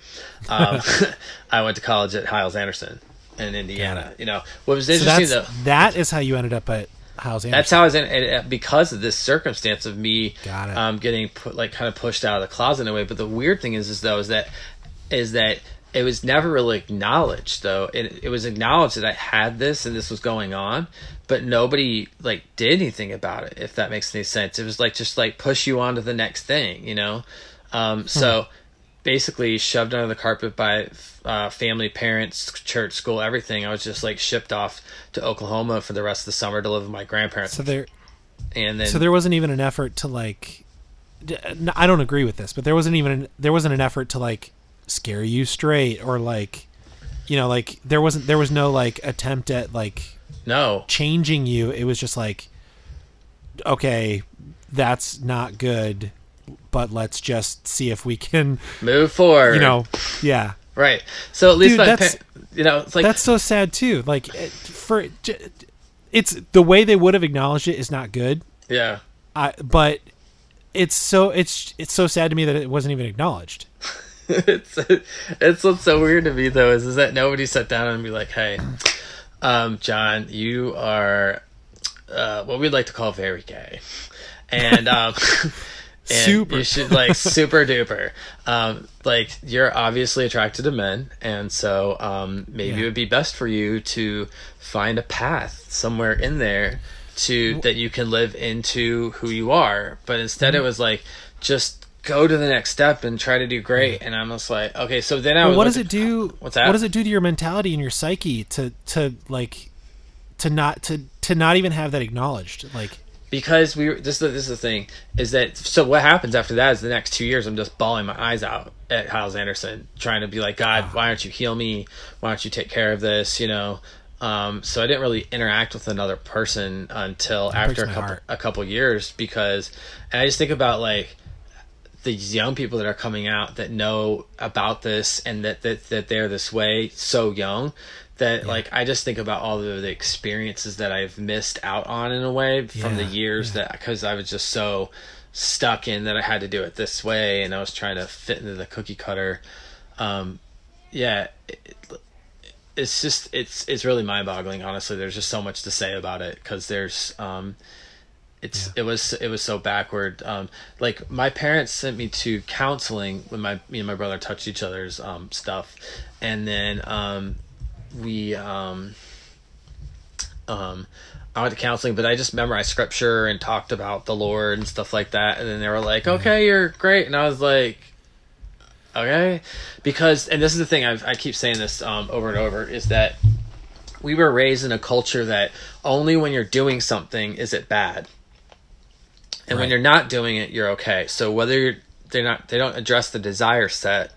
Um i went to college at Hyles Anderson in indiana you know? What was interesting that's though that is how you ended up at house that's how I was in and, uh, because of this circumstance of me Got it. um getting put like kind of pushed out of the closet in a way. But the weird thing is, is though, is that is that it was never really acknowledged though. It it was acknowledged that I had this and this was going on, but nobody like did anything about it. If that makes any sense, it was like just like push you on to the next thing, you know. Um, so basically shoved under the carpet by uh, family, parents, church, school, everything. I was just like shipped off to Oklahoma for the rest of the summer to live with my grandparents. So there, and then so there wasn't even an effort to like. I don't agree with this, but there wasn't even an, there wasn't an effort to like scare you straight or like, you know, like there wasn't there was no like attempt at like no, changing you. It was just like, okay, that's not good, but let's just see if we can, move forward. you know, yeah. Right. So at least Dude, my that's- pa- you know, it's like that's so sad too. Like for it's the way they would have acknowledged it is not good. yeah. I, but it's so it's it's so sad to me that it wasn't even acknowledged. it's it's what's so weird to me though is is that nobody sat down and be like, hey, um, John, you are uh, what we'd like to call very gay, and um, and Super. you should like super duper. Um, like you're obviously attracted to men, and so um, maybe Yeah. it would be best for you to find a path somewhere in there to that you can live into who you are. But instead, it Mm-hmm. was like just go to the next step and try to do great. And I'm just like, okay, so then I Well, would what does it do? What's that? What does it do to your mentality and your psyche to to like to not to to not even have that acknowledged? Like because we this is the, this is the thing is that so what happens after that is the next two years I'm just bawling my eyes out at Hyles Anderson trying to be like God why don't you heal me? Why don't you take care of this? You know? Um, so I didn't really interact with another person until after a couple heart. a couple years because and I just think about like these young people that are coming out that know about this and that that, that they're this way so young that like I just think about all of the experiences that I've missed out on in a way from the years yeah. that because I was just so stuck in that I had to do it this way and I was trying to fit into the cookie cutter. Um yeah it, it- it's just it's it's really mind-boggling honestly. There's just so much to say about it because there's um it's it was it was so backward. Um like my parents sent me to counseling when my me and my brother touched each other's um stuff. And then um we um um I went to counseling, but I just memorized scripture and talked about the Lord and stuff like that. And then they were like, "Okay, you're great," and I was like, "Okay," because and this is the thing I've, I keep saying this um, over and over is that we were raised in a culture that only when you're doing something is it bad, and when you're not doing it, you're okay. So whether you're they're not they don't address the desire set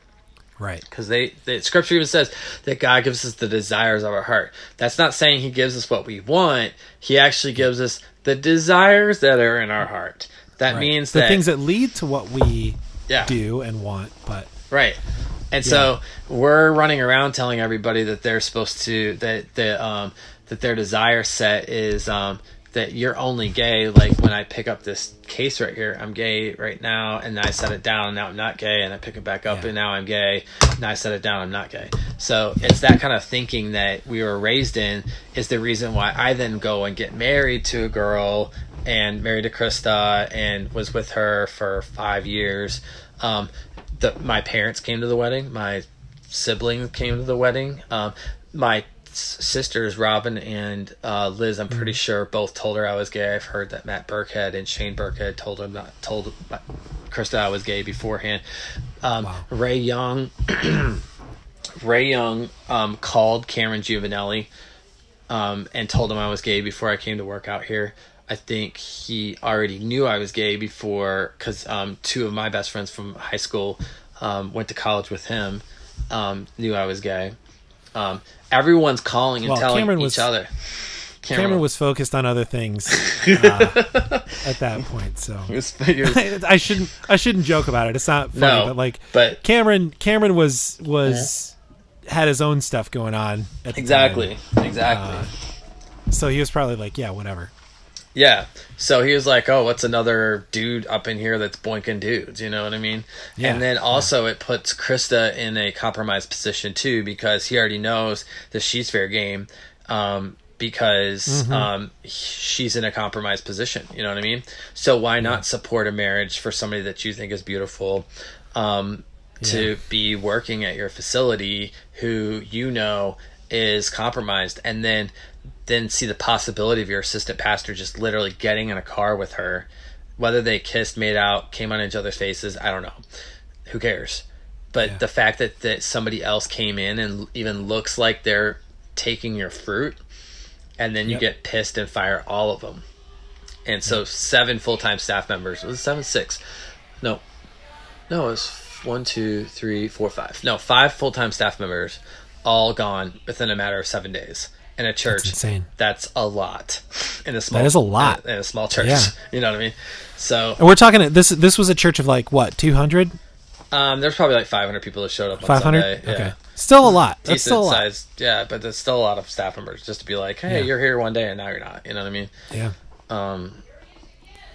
right. because they the scripture even says that God gives us the desires of our heart. That's not saying He gives us what we want. He actually gives us the desires that are in our heart. That right. means the that things that lead to what we yeah, do and want, but right. And so we're running around telling everybody that they're supposed to that that um that their desire set is um that you're only gay like when I pick up this case right here I'm gay right now and I set it down and now I'm not gay and I pick it back up Yeah. and now I'm gay and I set it down I'm not gay so it's that kind of thinking that we were raised in is the reason why I then go and get married to a girl and married to Krista and was with her for five years um the, my parents came to the wedding my siblings came to the wedding um my sisters Robin and uh, Liz, I'm pretty sure both told her I was gay. I've heard that Matt Burkhead and Shane Burkhead told her not told my- Krista I was gay beforehand. Um, Wow. Ray Young, Ray Young um, called Cameron Giovanelli um, and told him I was gay before I came to work out here. I think he already knew I was gay before because um, two of my best friends from high school um, went to college with him, um, knew I was gay. Um, everyone's calling and Well, telling Cameron each was- other. Cameron was focused on other things uh, at that point. So was, was- I shouldn't I shouldn't joke about it. It's not funny, No, but like but Cameron Cameron was was had his own stuff going on at the exactly, time. exactly. Uh, So he was probably like, yeah, whatever. Yeah. So he was like, "Oh, what's another dude up in here that's boinking dudes?" You know what I mean? Yeah, and then also it puts Krista in a compromised position too because he already knows that she's fair game. Um, because Mm-hmm. um, she's in a compromised position, you know what I mean? So why not support a marriage for somebody that you think is beautiful? Um, to be working at your facility who you know is compromised and then then see the possibility of your assistant pastor just literally getting in a car with her. Whether they kissed made out came on each other's faces i don't know. Who cares? But Yeah. the fact that, that somebody else came in and even looks like they're taking your fruit and then you Yep. get pissed and fire all of them. And so mm. seven full-time staff members. Was it seven? Six. No. No it was one two three four five. No five full-time staff members all gone within a matter of seven days in a church insane. that's a lot in a small is a lot. in a, in a small church Yeah. you know what i mean so And we're talking this. This was a church of like what, two hundred, um there's probably like 500 people that showed up five hundred. Sunday. yeah Okay, still a lot. That's decent still a lot. yeah but there's still a lot of staff members just to be like hey Yeah. you're here one day and now you're not you know what i mean Yeah. Um,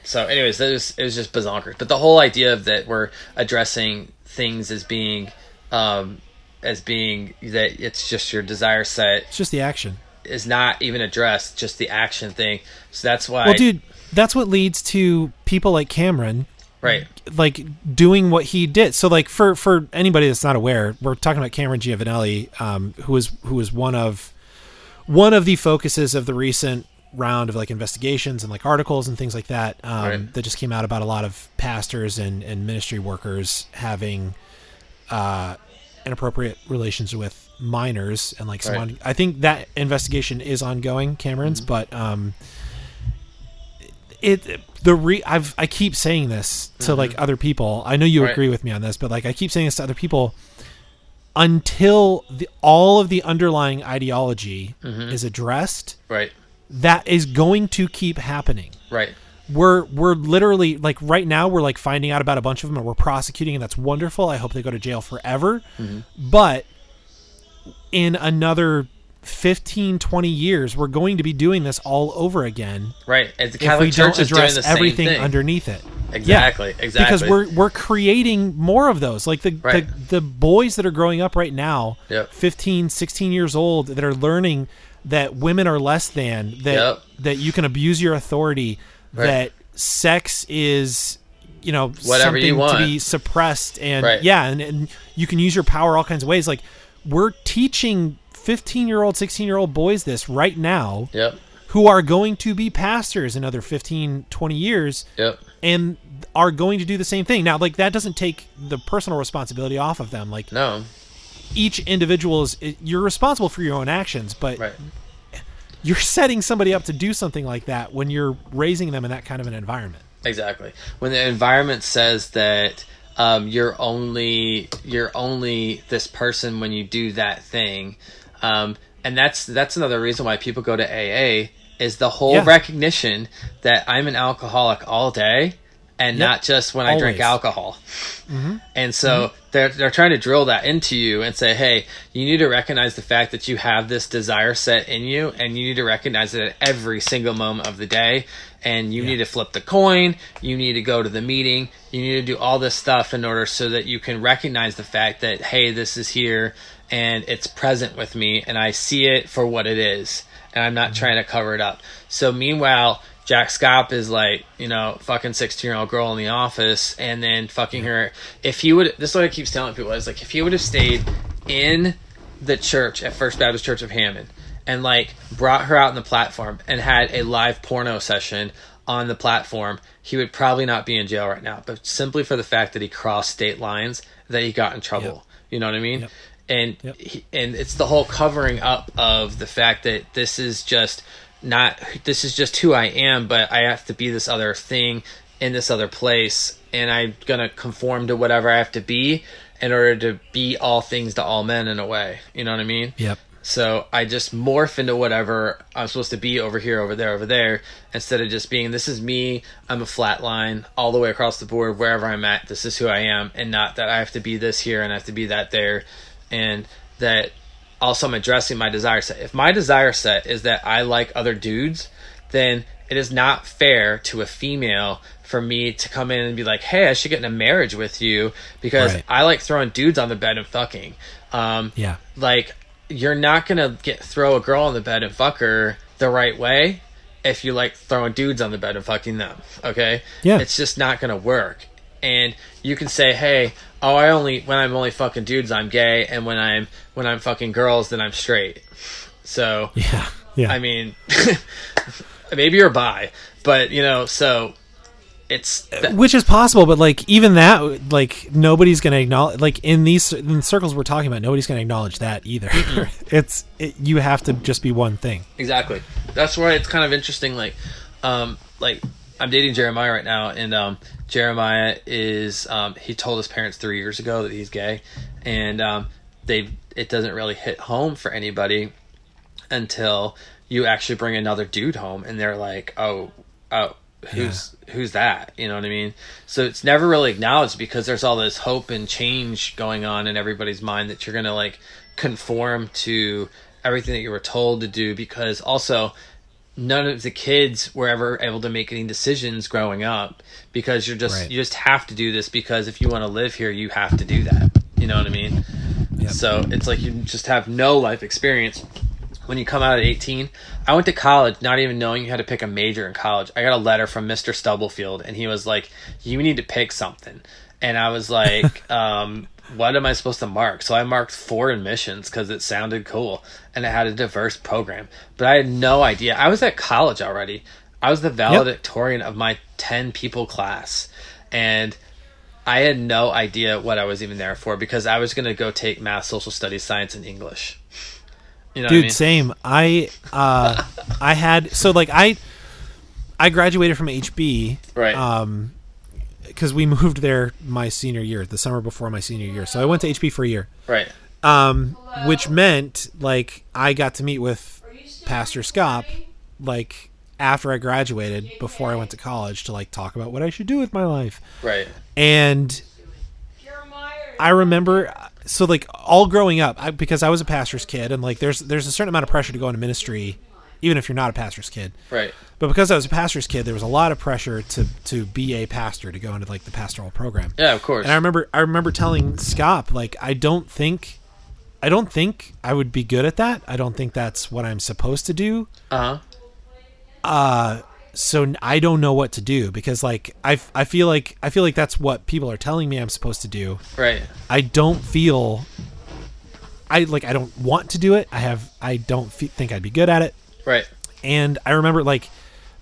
so, anyways, it was it was just bazonkers. But the whole idea of that we're addressing things as being, um, as being that it's just your desire set It's just the action. Is not even addressed, just the action thing. So that's why, Well, dude, that's what leads to people like Cameron right? like doing what he did. So like for for anybody that's not aware, we're talking about Cameron Giovanelli, um, who was who was one of one of the focuses of the recent round of like investigations and like articles and things like that um, Right. that just came out about a lot of pastors and and ministry workers having uh, inappropriate relations with minors and like Right. I think that investigation is ongoing, Cameron's, Mm-hmm. but um, it the re I've I keep saying this to like other people. I know you Mm-hmm. Right. agree with me on this, but like I keep saying this to other people until the, all of the underlying ideology Mm-hmm. is addressed. Right, That is going to keep happening. right, We're we're literally like right now we're like finding out about a bunch of them and we're prosecuting and that's wonderful. I hope they go to jail forever. Mm-hmm. But in another 15 20 years we're going to be doing this all over again right. The if we Catholic don't Church doing address everything thing. underneath it. Exactly, Yeah, exactly. Because we're we're creating more of those. Like the, Right. the the boys that are growing up right now, Yep. 15, 16 years old that are learning that women are less than, that Yep. that you can abuse your authority, Right. that sex is you know Whatever you something want. to be suppressed and Right. yeah and, and you can use your power all kinds of ways like we're teaching 15 year old 16 year old boys this right now Yep, who are going to be pastors in another 15 20 years yep, and are going to do the same thing. Now, like that doesn't take the personal responsibility off of them. Like no, each individual is you're responsible for your own actions, but right. you're setting somebody up to do something like that when you're raising them in that kind of an environment. Exactly. When the environment says that um, you're only you're only this person when you do that thing, um, and that's that's another reason why people go to AA is the whole Yeah. recognition that I'm an alcoholic all day and Yep. not just when I drink Always. alcohol. And so they're they're trying to drill that into you and say, hey, you need to recognize the fact that you have this desire set in you, and you need to recognize it at every single moment of the day. And you need to flip the coin. You need to go to the meeting. You need to do all this stuff in order so that you can recognize the fact that hey, this is here and it's present with me, and I see it for what it is, and I'm not mm-hmm. trying to cover it up. So meanwhile. Jack Schaap is like, you know, fucking 16 year old girl in the office and then fucking her. If he would, this is what I keep telling people is like, if he would have stayed in the church at First Baptist Church of Hammond and like brought her out on the platform and had a live porno session on the platform, he would probably not be in jail right now. But simply for the fact that he crossed state lines, that he got in trouble. You know what I mean? Yep. And Yep. he, and it's the whole covering up of the fact that this is just not this is just who I am, but I have to be this other thing in this other place, and I'm gonna conform to whatever I have to be in order to be all things to all men in a way. You know what I mean? Yep. So I just morph into whatever I'm supposed to be over here, over there, over there, instead of just being this is me. I'm a flat line all the way across the board, wherever I'm at. This is who I am, and not that I have to be this here and I have to be that there, and that also I'm addressing my desire set. If my desire set is that I like other dudes, then it is not fair to a female for me to come in and be like, "Hey, I should get in a marriage with you because Right. I like throwing dudes on the bed and fucking." Um, Yeah. like you're not gonna get throw a girl on the bed and fuck her the right way if you like throwing dudes on the bed and fucking them. Okay, Yeah. it's just not gonna work. and you can say, "Hey, oh, I only when I'm only fucking dudes, I'm gay, and when I'm when I'm fucking girls, then I'm straight." So Yeah. Yeah. I mean, maybe you're bi, but you know, so it's th- which is possible but like even that like nobody's gonna acknowledge like in these in the circles we're talking about nobody's gonna acknowledge that either it's it, you have to just be one thing exactly. That's why it's kind of interesting. Like, um, like I'm dating Jeremiah right now, and um, Jeremiah is um, he told his parents three years ago that he's gay, and um, they it doesn't really hit home for anybody until you actually bring another dude home, and they're like, oh, oh. Who's who's that? You know what I mean? So it's never really acknowledged because there's all this hope and change going on in everybody's mind that you're gonna like conform to everything that you were told to do because also none of the kids were ever able to make any decisions growing up because you're just Right. you just have to do this because if you want to live here you have to do that you know what i mean so it's like you just have no life experience when you come out at 18 i went to college not even knowing you had to pick a major in college. I got a letter from mr stubblefield and he was like you need to pick something. And i was like um, what am i supposed to mark? So i marked foreign missions because it sounded cool and it had a diverse program. But i had no idea. I was at college already. I was the valedictorian of my 10 people class and I had no idea what I was even there for because I was going to go take math, social studies, science, and English. You know dude I mean? same i uh i had so like i i graduated from hb Right. um because we moved there my senior year the summer before my senior year so i went to hb for a year right. um which meant like i got to meet with pastor Schaap like after i graduated before i went to college to like talk about what i should do with my life Right. and I remember so like all growing up I, because I was a pastor's kid and like there's there's a certain amount of pressure to go into ministry even if you're not a pastor's kid Right. but because I was a pastor's kid there was a lot of pressure to to be a pastor to go into like the pastoral program Yeah, of course. and I remember I remember telling Schaap like I don't think I don't think I would be good at that I don't think that's what I'm supposed to do Uh huh. uh so I don't know what to do because like I, I feel like I feel like that's what people are telling me I'm supposed to do Right. I don't feel I like I don't want to do it. I have I don't fe- think I'd be good at it. Right. And I remember like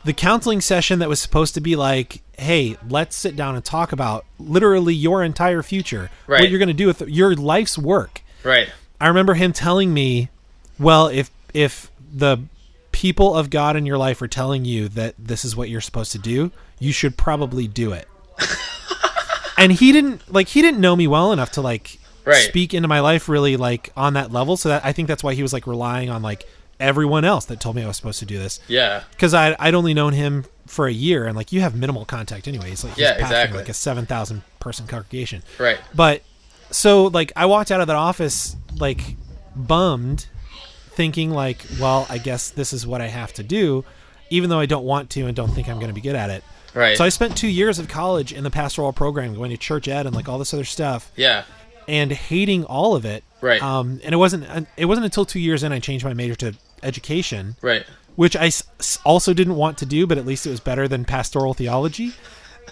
the counseling session that was supposed to be like, "Hey, let's sit down and talk about literally your entire future, right. what you're going to do with your life's work." Right. I remember him telling me, "Well, if if the people of God in your life are telling you that this is what you're supposed to do, you should probably do it." and he didn't like he didn't know me well enough to like Right. speak into my life really like on that level, so that I think that's why he was like relying on like everyone else that told me I was supposed to do this Yeah. because I I'd only known him for a year and like you have minimal contact anyways. Like he's Yeah, exactly. like a seven thousand person congregation. Right. But so like I walked out of that office like bummed, thinking like, well, I guess this is what I have to do, even though I don't want to and don't think I'm going to be good at it. Right. So I spent two years of college in the pastoral program, going to church ed and like all this other stuff, yeah. and hating all of it. Right. Um, and it wasn't it wasn't until two years in I changed my major to education, Right. which I s- also didn't want to do, but at least it was better than pastoral theology.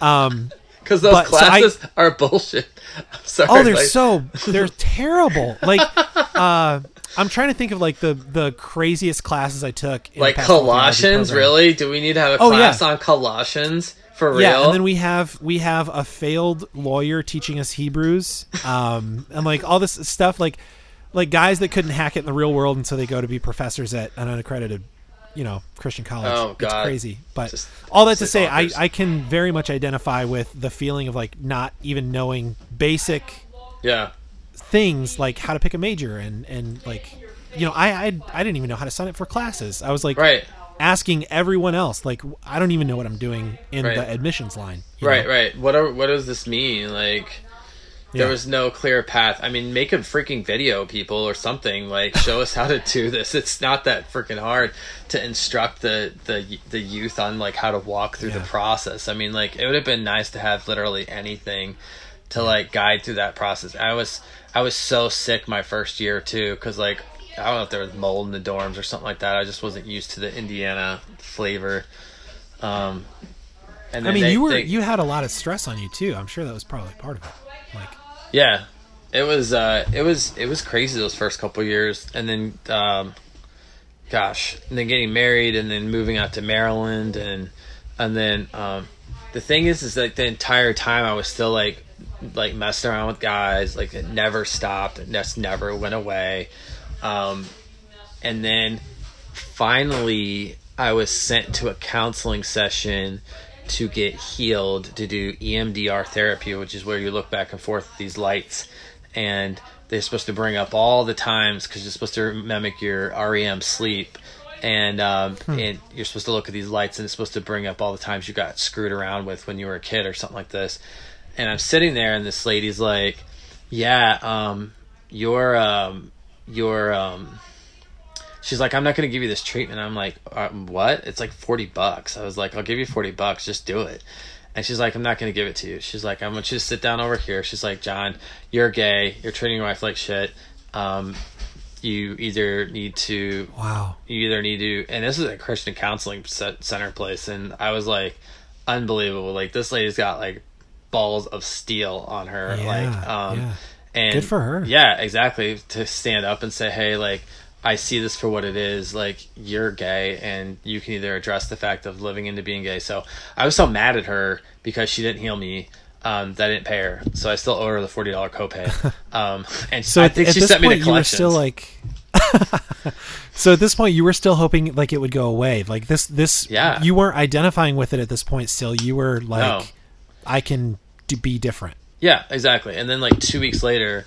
Um, Because those But- so I- classes are bullshit. I'm sorry. Oh, they're like- so they're terrible. Like, uh, I'm trying to think of like the the craziest classes I took. Like Colossians. Really? Do we need to have a Oh, yeah. class on Colossians for real? Yeah, and then we have we have a failed lawyer teaching us Hebrews, um, and like all this stuff, like like guys that couldn't hack it in the real world, and so they go to be professors at an unaccredited, you know, Christian college. Oh, It's crazy. But Just all that to say, I. I can very much identify with the feeling of like not even knowing basic yeah. Things like how to pick a major and and like you know I I, I didn't even know how to sign up for classes. I was like Right. asking everyone else like I don't even know what I'm doing in Right. the admissions line. Right. know? Right. What are what does this mean? Like. There Yeah. was no clear path. I mean, make a freaking video, people, or something. Like, show us how to do this. It's not that freaking hard to instruct the the the youth on like how to walk through Yeah. the process. I mean, like, it would have been nice to have literally anything to like guide through that process. I was I was so sick my first year too, because like I don't know if there was mold in the dorms or something like that. I just wasn't used to the Indiana flavor. Um, And I mean, they- you were they- you had a lot of stress on you too. I'm sure that was probably part of it. Like, Yeah, it was uh, it was it was crazy those first couple years, and then um, gosh, and then getting married, and then moving out to Maryland, and and then um, the thing is, is like the entire time I was still like like messing around with guys, like it never stopped, it just never went away, um, and then finally I was sent to a counseling session to get healed to do EMDR therapy, which is where you look back and forth with these lights, and they're supposed to bring up all the times because you're supposed to mimic your REM sleep, and um, and you're supposed to look at these lights and it's supposed to bring up all the times you got screwed around with when you were a kid or something like this, and I'm sitting there and this lady's like, yeah, um, your um, your um she's like, I'm not going to give you this treatment. I'm like, uh, what? It's like 40 bucks. I was like, I'll give you 40 bucks. Just do it. And she's like, I'm not going to give it to you. She's like, I want you to just sit down over here. She's like, John, you're gay. You're treating your wife like shit. Um, you either need to, wow. you either need to, and this is a Christian counseling center place. And I was like, unbelievable. Like this lady's got like balls of steel on her. Yeah, like, um, yeah. and Good for her. Yeah, exactly. To stand up and say, "Hey, like I see this for what it is. Like you're gay, and you can either address the fact of living into being gay." So I was so mad at her because she didn't heal me. Um, that I didn't pay her, so I still owe her the forty dollar copay. Um, and So I think at she this sent me point, the you were collections. still like. so at this point, you were still hoping like it would go away. Like this, this. Yeah. You weren't identifying with it at this point. Still, you were like. I can d- be different. Yeah, exactly. And then like two weeks later,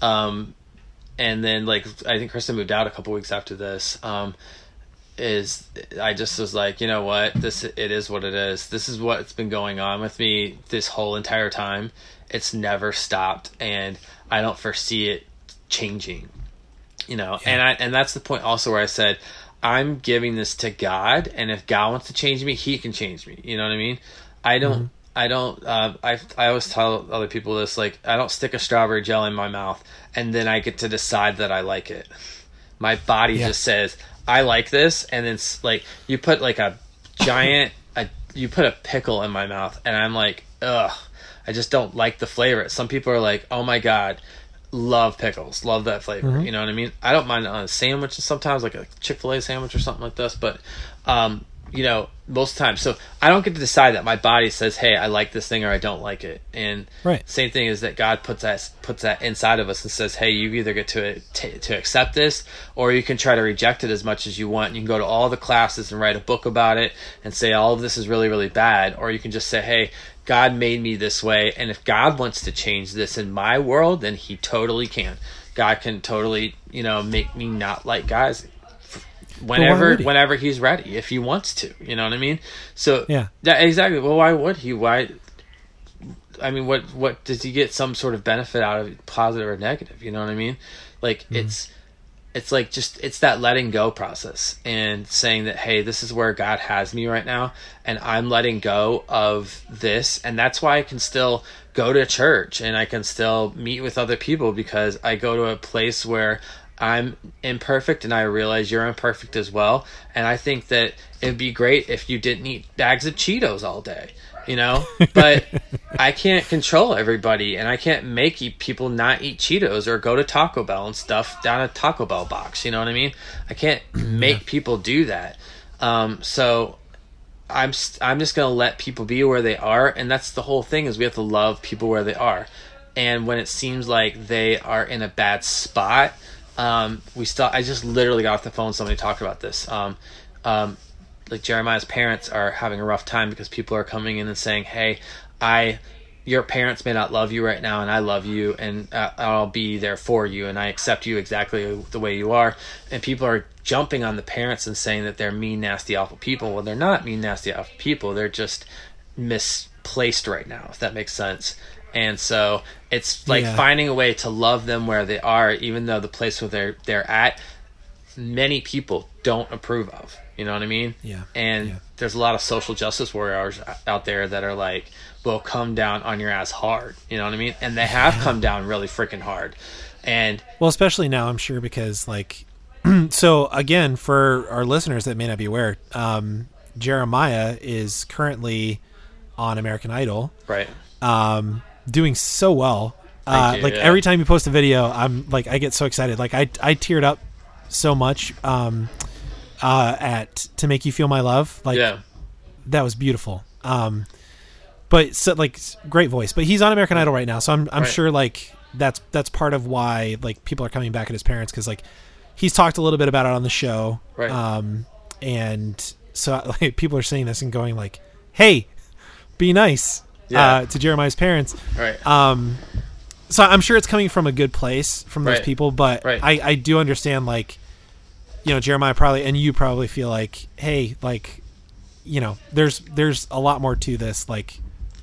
um, and then like I think Krista moved out a couple weeks after this. Um, is I just was like, you know what, this it is what it is. This is what's been going on with me this whole entire time. It's never stopped, and I don't foresee it changing. You know, and I and that's the point also where I said. I'm giving this to God, and if God wants to change me, He can change me. You know what I mean? I don't. I don't. Uh, I I always tell other people this. Like, I don't stick a strawberry gel in my mouth, and then I get to decide that I like it. My body Yeah. just says I like this, and then like you put like a giant. A, you put a pickle in my mouth, and I'm like, ugh. I just don't like the flavor. Some people are like, oh my god, love pickles, love that flavor. You know what I mean? I don't mind on a sandwich sometimes, like a Chick Fil A sandwich or something like this. But, um, you know, most times, so I don't get to decide that. My body says, "Hey, I like this thing" or "I don't like it." And Right. same thing is that God puts that puts that inside of us and says, "Hey, you either get to to, to accept this, or you can try to reject it as much as you want. You can go to all the classes and write a book about it and say all of this is really really bad, or you can just say, "Hey, God made me this way, and if God wants to change this in my world, then He totally can. God can totally, you know, make me not like guys." Whenever, he? whenever he's ready, if he wants to, you know what I mean. So Yeah. yeah, exactly. Well, why would he? Why? I mean, what what does he get some sort of benefit out of it, positive or negative? You know what I mean? Like it's it's like just it's that letting go process and saying that hey, this is where God has me right now, and I'm letting go of this, and that's why I can still go to church and I can still meet with other people because I go to a place where I'm imperfect and I realize you're imperfect as well. And I think that it'd be great if you didn't eat bags of Cheetos all day, you know? But I can't control everybody and I can't make people not eat Cheetos or go to Taco Bell and stuff down a Taco Bell box, you know what I mean? I can't make people do that. Um, so I'm I'm just gonna let people be where they are, and that's the whole thing is we have to love people where they are, and when it seems like they are in a bad spot, um, we still. I just literally got off the phone. Somebody talked about this. Um, um, like Jeremiah's parents are having a rough time because people are coming in and saying, "Hey, I." Your parents may not love you right now, and I love you, and uh, I'll be there for you, and I accept you exactly the way you are. And people are jumping on the parents and saying that they're mean, nasty, awful people. Well, they're not mean, nasty, awful people. They're just misplaced right now, if that makes sense. And so it's like Yeah. finding a way to love them where they are, even though the place where they're they're at, many people don't approve of. You know what I mean? Yeah. And Yeah. there's a lot of social justice warriors out there that are like, will come down on your ass hard. You know what I mean? And they have come down really freaking hard. And Well, especially now, I'm sure because like, so again, for our listeners that may not be aware, um, Jeremiah is currently on American Idol, Right. um, doing so well. Uh, you, like yeah. every time you post a video, I'm like I get so excited. Like I I teared up so much um, uh, at to make you feel my love. Like yeah. that was beautiful. Um, but so like great voice. But he's on American Idol right now, so I'm I'm Right. sure like that's that's part of why like people are coming back at his parents because like he's talked a little bit about it on the show. Right. Um, and so like people are saying this and going like, "Hey, be nice." Yeah. Uh, to Jeremiah's parents. Right. Um, so I'm sure it's coming from a good place from those Right. people, but Right. I, I do understand like, you know, Jeremiah probably and you probably feel like, hey, like, you know, there's there's a lot more to this. Like,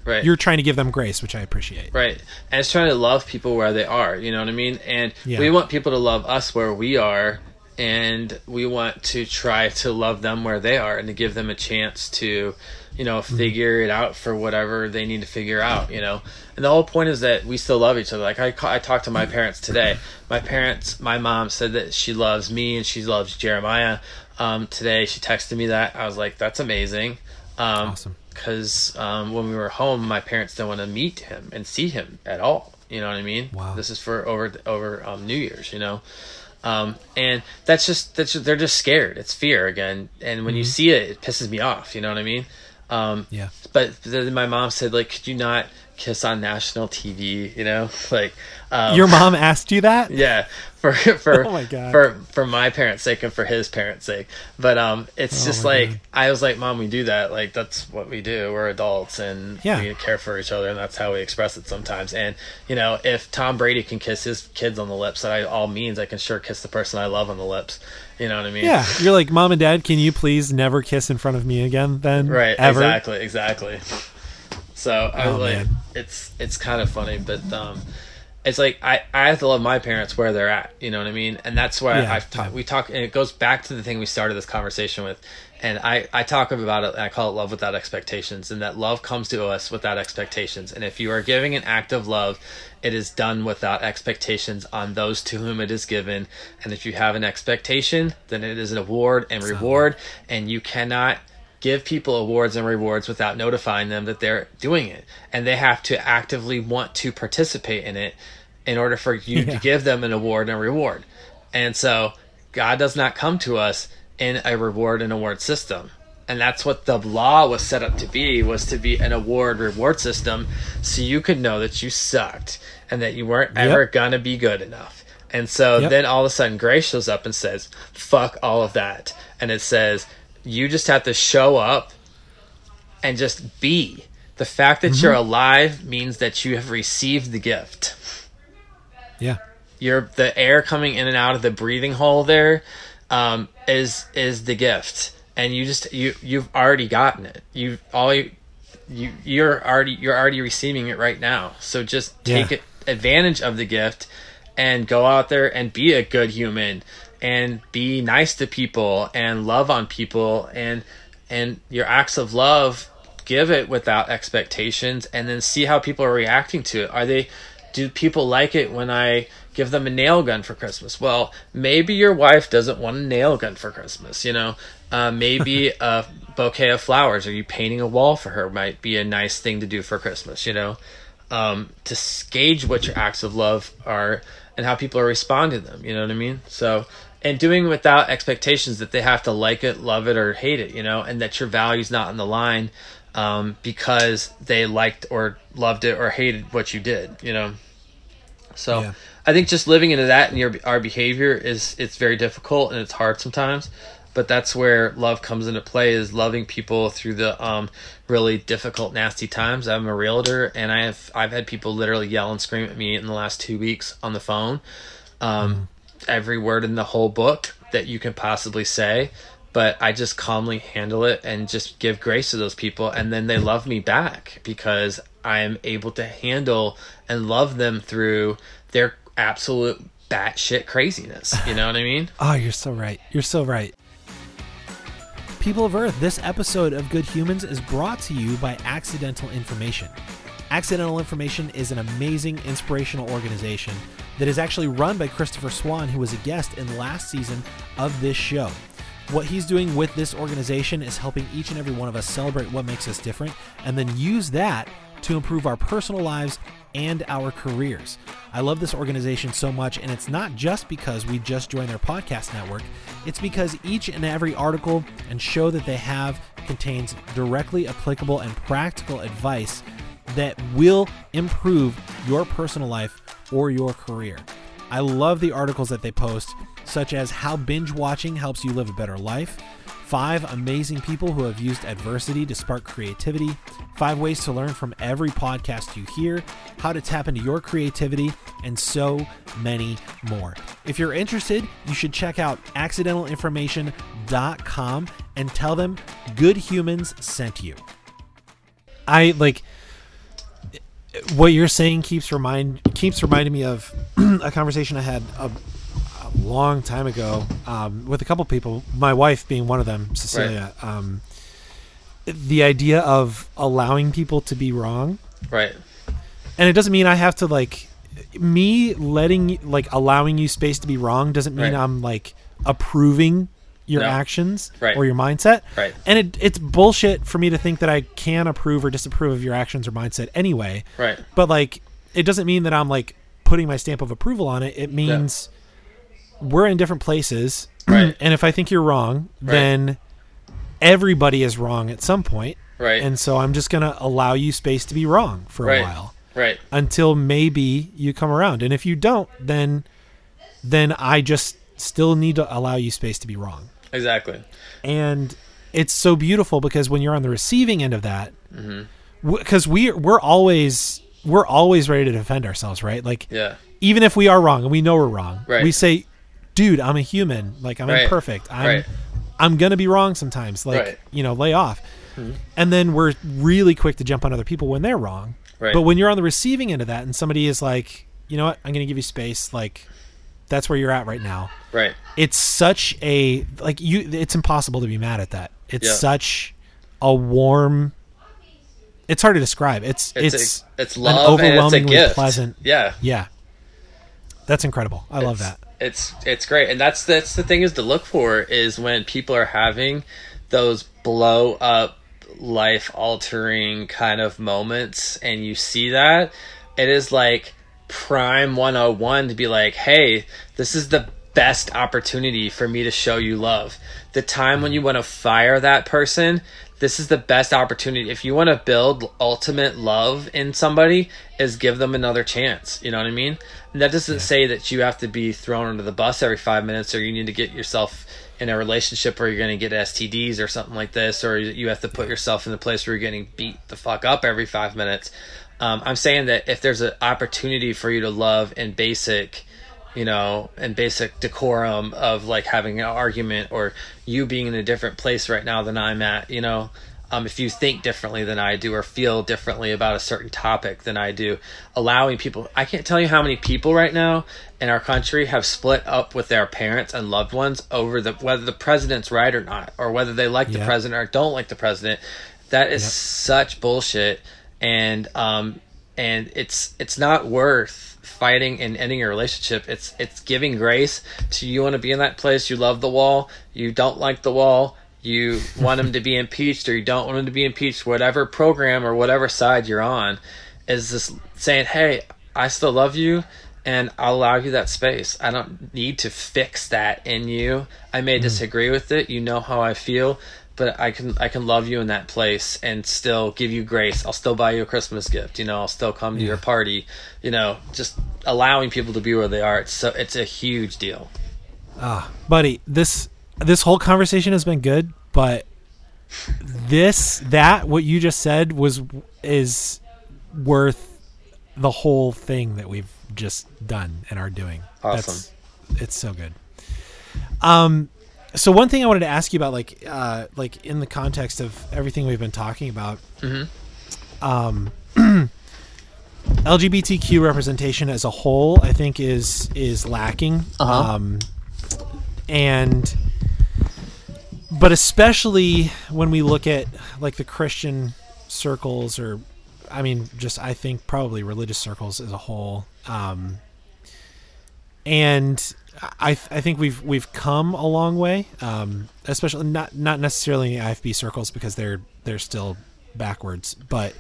right. you're trying to give them grace, which I appreciate. Right. And it's trying to love people where they are, you know what I mean? And Yeah. we want people to love us where we are and we want to try to love them where they are and to give them a chance to, you know, Mm-hmm. figure it out for whatever they need to figure out, you know. And the whole point is that we still love each other. Like I I talked to my parents today. My parents, my mom said that she loves me and she loves Jeremiah. Um, today she texted me that. I was like, that's amazing. Um, Awesome. because um, when we were home, my parents didn't want to meet him and see him at all. You know what I mean? Wow. This is for over over um, New Year's. You know, um, and that's just that's just, they're just scared. It's fear again, and when you Mm-hmm. see it, it pisses me off. You know what I mean? Um, Yeah. But then my mom said, like, could you not kiss on national TV? You know, like um, Your mom asked you that? yeah for for Oh my God. for for my parents' sake and for his parents' sake. But um, it's Oh just like God. I was like, Mom, we do that. Like that's what we do. We're adults and Yeah. we care for each other, and that's how we express it sometimes. And you know, if Tom Brady can kiss his kids on the lips, that I, all means I can sure kiss the person I love on the lips. You know what I mean? Yeah. You're like, mom and dad, can you please never kiss in front of me again? Then Right. ever. Exactly. Exactly. So I Oh, was like, man. it's it's kind of funny, but um, it's like I I have to love my parents where they're at. You know what I mean? And that's why Yeah, I've ta- yeah. we talk, and it goes back to the thing we started this conversation with. And I, I talk about it, and I call it love without expectations, and that love comes to us without expectations. And if you are giving an act of love, it is done without expectations on those to whom it is given. And if you have an expectation, then it is an award and reward, and you cannot give people awards and rewards without notifying them that they're doing it. And they have to actively want to participate in it in order for you Yeah. to give them an award and reward. And so god does not come to us in a reward and award system. And that's what the law was set up to be was to be an award reward system so you could know that you sucked and that you weren't ever gonna be good enough. And so Yep. then all of a sudden grace shows up and says fuck all of that. And it says you just have to show up and just be. The fact that you're alive means that you have received the gift. Yeah. you're the air coming in and out of the breathing hole there um, is is the gift. And you just you you've already gotten it. You all you you you're already you're already receiving it right now. So just take Yeah. advantage of the gift and go out there and be a good human and be nice to people and love on people and and your acts of love give it without expectations and then see how people are reacting to it. Are they do people like it when i give them a nail gun for christmas? Well maybe your wife doesn't want a nail gun for christmas you know? Uh, maybe a bouquet of flowers. Or you painting a wall for her? Might be a nice thing to do for christmas you know? Um, to gauge what your acts of love are and how people are responding to them. You know what I mean? So, and doing without expectations that they have to like it, love it, or hate it, you know, and that your value's not on the line um, because they liked or loved it or hated what you did, you know. So, Yeah. I think just living into that and your our behavior is it's very difficult and it's hard sometimes. But that's where love comes into play is loving people through the um, really difficult, nasty times. I'm a realtor, and I have I've had people literally yell and scream at me in the last two weeks on the phone. Um, Every word in the whole book that you can possibly say, but I just calmly handle it and just give grace to those people, and then they love me back because I am able to handle and love them through their absolute batshit craziness. You know what I mean? Oh, you're so right. You're so right. People of Earth, this episode of Good Humans is brought to you by Accidental Information. Accidental Information is an amazing, inspirational organization that is actually run by Christopher Swan, who was a guest in last season of this show. what he's doing with this organization is helping each and every one of us celebrate what makes us different and then use that to improve our personal lives and our careers. I love this organization so much, and it's not just because we just joined their podcast network, it's because each and every article and show that they have contains directly applicable and practical advice that will improve your personal life or your career. I love the articles that they post, such as how binge watching helps you live a better life five amazing people who have used adversity to spark creativity, five ways to learn from every podcast you hear, how to tap into your creativity, and so many more. If you're interested, you should check out accidentalinformation.com and tell them good humans sent you. I like what you're saying keeps remind keeps reminding me of a conversation I had a, a long time ago um, with a couple people, my wife being one of them, Cecilia. Right. Um, the idea of allowing people to be wrong, right? And it doesn't mean I have to like me letting like allowing you space to be wrong doesn't mean right. I'm like approving your no. actions right. or your mindset. Right. And it, it's bullshit for me to think that I can approve or disapprove of your actions or mindset anyway. Right. But like, it doesn't mean that I'm like putting my stamp of approval on it. It means yeah. we're in different places. Right. and if I think you're wrong, right. then everybody is wrong at some point. Right. And so I'm just going to allow you space to be wrong for right. a while. Right. Until maybe you come around. And if you don't, then then I just still need to allow you space to be wrong. Exactly. And it's so beautiful because when you're on the receiving end of that, because mm-hmm. we we're always we're always ready to defend ourselves, right? Like, yeah. even if we are wrong and we know we're wrong, right. we say, "Dude, I'm a human. Like, I'm right. imperfect. I'm right. I'm gonna be wrong sometimes. Like, you know, lay off." Mm-hmm. And then we're really quick to jump on other people when they're wrong. But when you're on the receiving end of that, and somebody is like, "You know what? I'm gonna give you space. Like, that's where you're at right now. Right. It's such a like you. It's impossible to be mad at that. It's yeah. such a warm. It's hard to describe. It's it's it's, a, it's love overwhelmingly it's pleasant. Yeah. Yeah. That's incredible. I it's, love that. It's it's great, and that's that's the thing is to look for is when people are having those blow up life altering kind of moments and you see that it is like prime 101 to be like, hey, this is the best opportunity for me to show you love. The time when you want to fire that person, this is the best opportunity. If you want to build ultimate love in somebody, is give them another chance. You know what I mean? And that doesn't yeah. say that you have to be thrown under the bus every five minutes or you need to get yourself in a relationship where you're going to get STDs or something like this, or you have to put yourself in the place where you're getting beat the fuck up every five minutes. Um, I'm saying that if there's an opportunity for you to love in basic, you know, and basic decorum of like having an argument or you being in a different place right now than I'm at, you know, um, if you think differently than I do or feel differently about a certain topic than I do, allowing people, I can't tell you how many people right now in our country have split up with their parents and loved ones over the whether the president's right or not, or whether they like the president or don't like the president. That is such bullshit and um, and it's it's not worth fighting and ending a relationship. It's it's giving grace to you want to be in that place. You love the wall. You don't like the wall. You want him to be impeached or you don't want him to be impeached. Whatever program or whatever side you're on, is just saying, hey, I still love you and I'll allow you that space. I don't need to fix that in you. I may mm. disagree with it. You know how I feel but I can I can love you in that place and still give you grace. I'll still buy you a Christmas gift. You know, I'll still come to yeah. your party. You know, just allowing people to be where they are. It's so it's a huge deal. Ah, buddy, this this whole conversation has been good, but this that what you just said was is worth the whole thing that we've just done and are doing. Awesome. That's, it's so good. Um so one thing I wanted to ask you about, like, uh, like in the context of everything we've been talking about, mm-hmm. um, LGBTQ representation as a whole, I think is is lacking, uh-huh. um, and but especially when we look at like the Christian circles, or I mean, just I think probably religious circles as a whole, um, and I I think we've we've come a long way, um, especially not not necessarily in the IFB circles because they're they're still backwards, but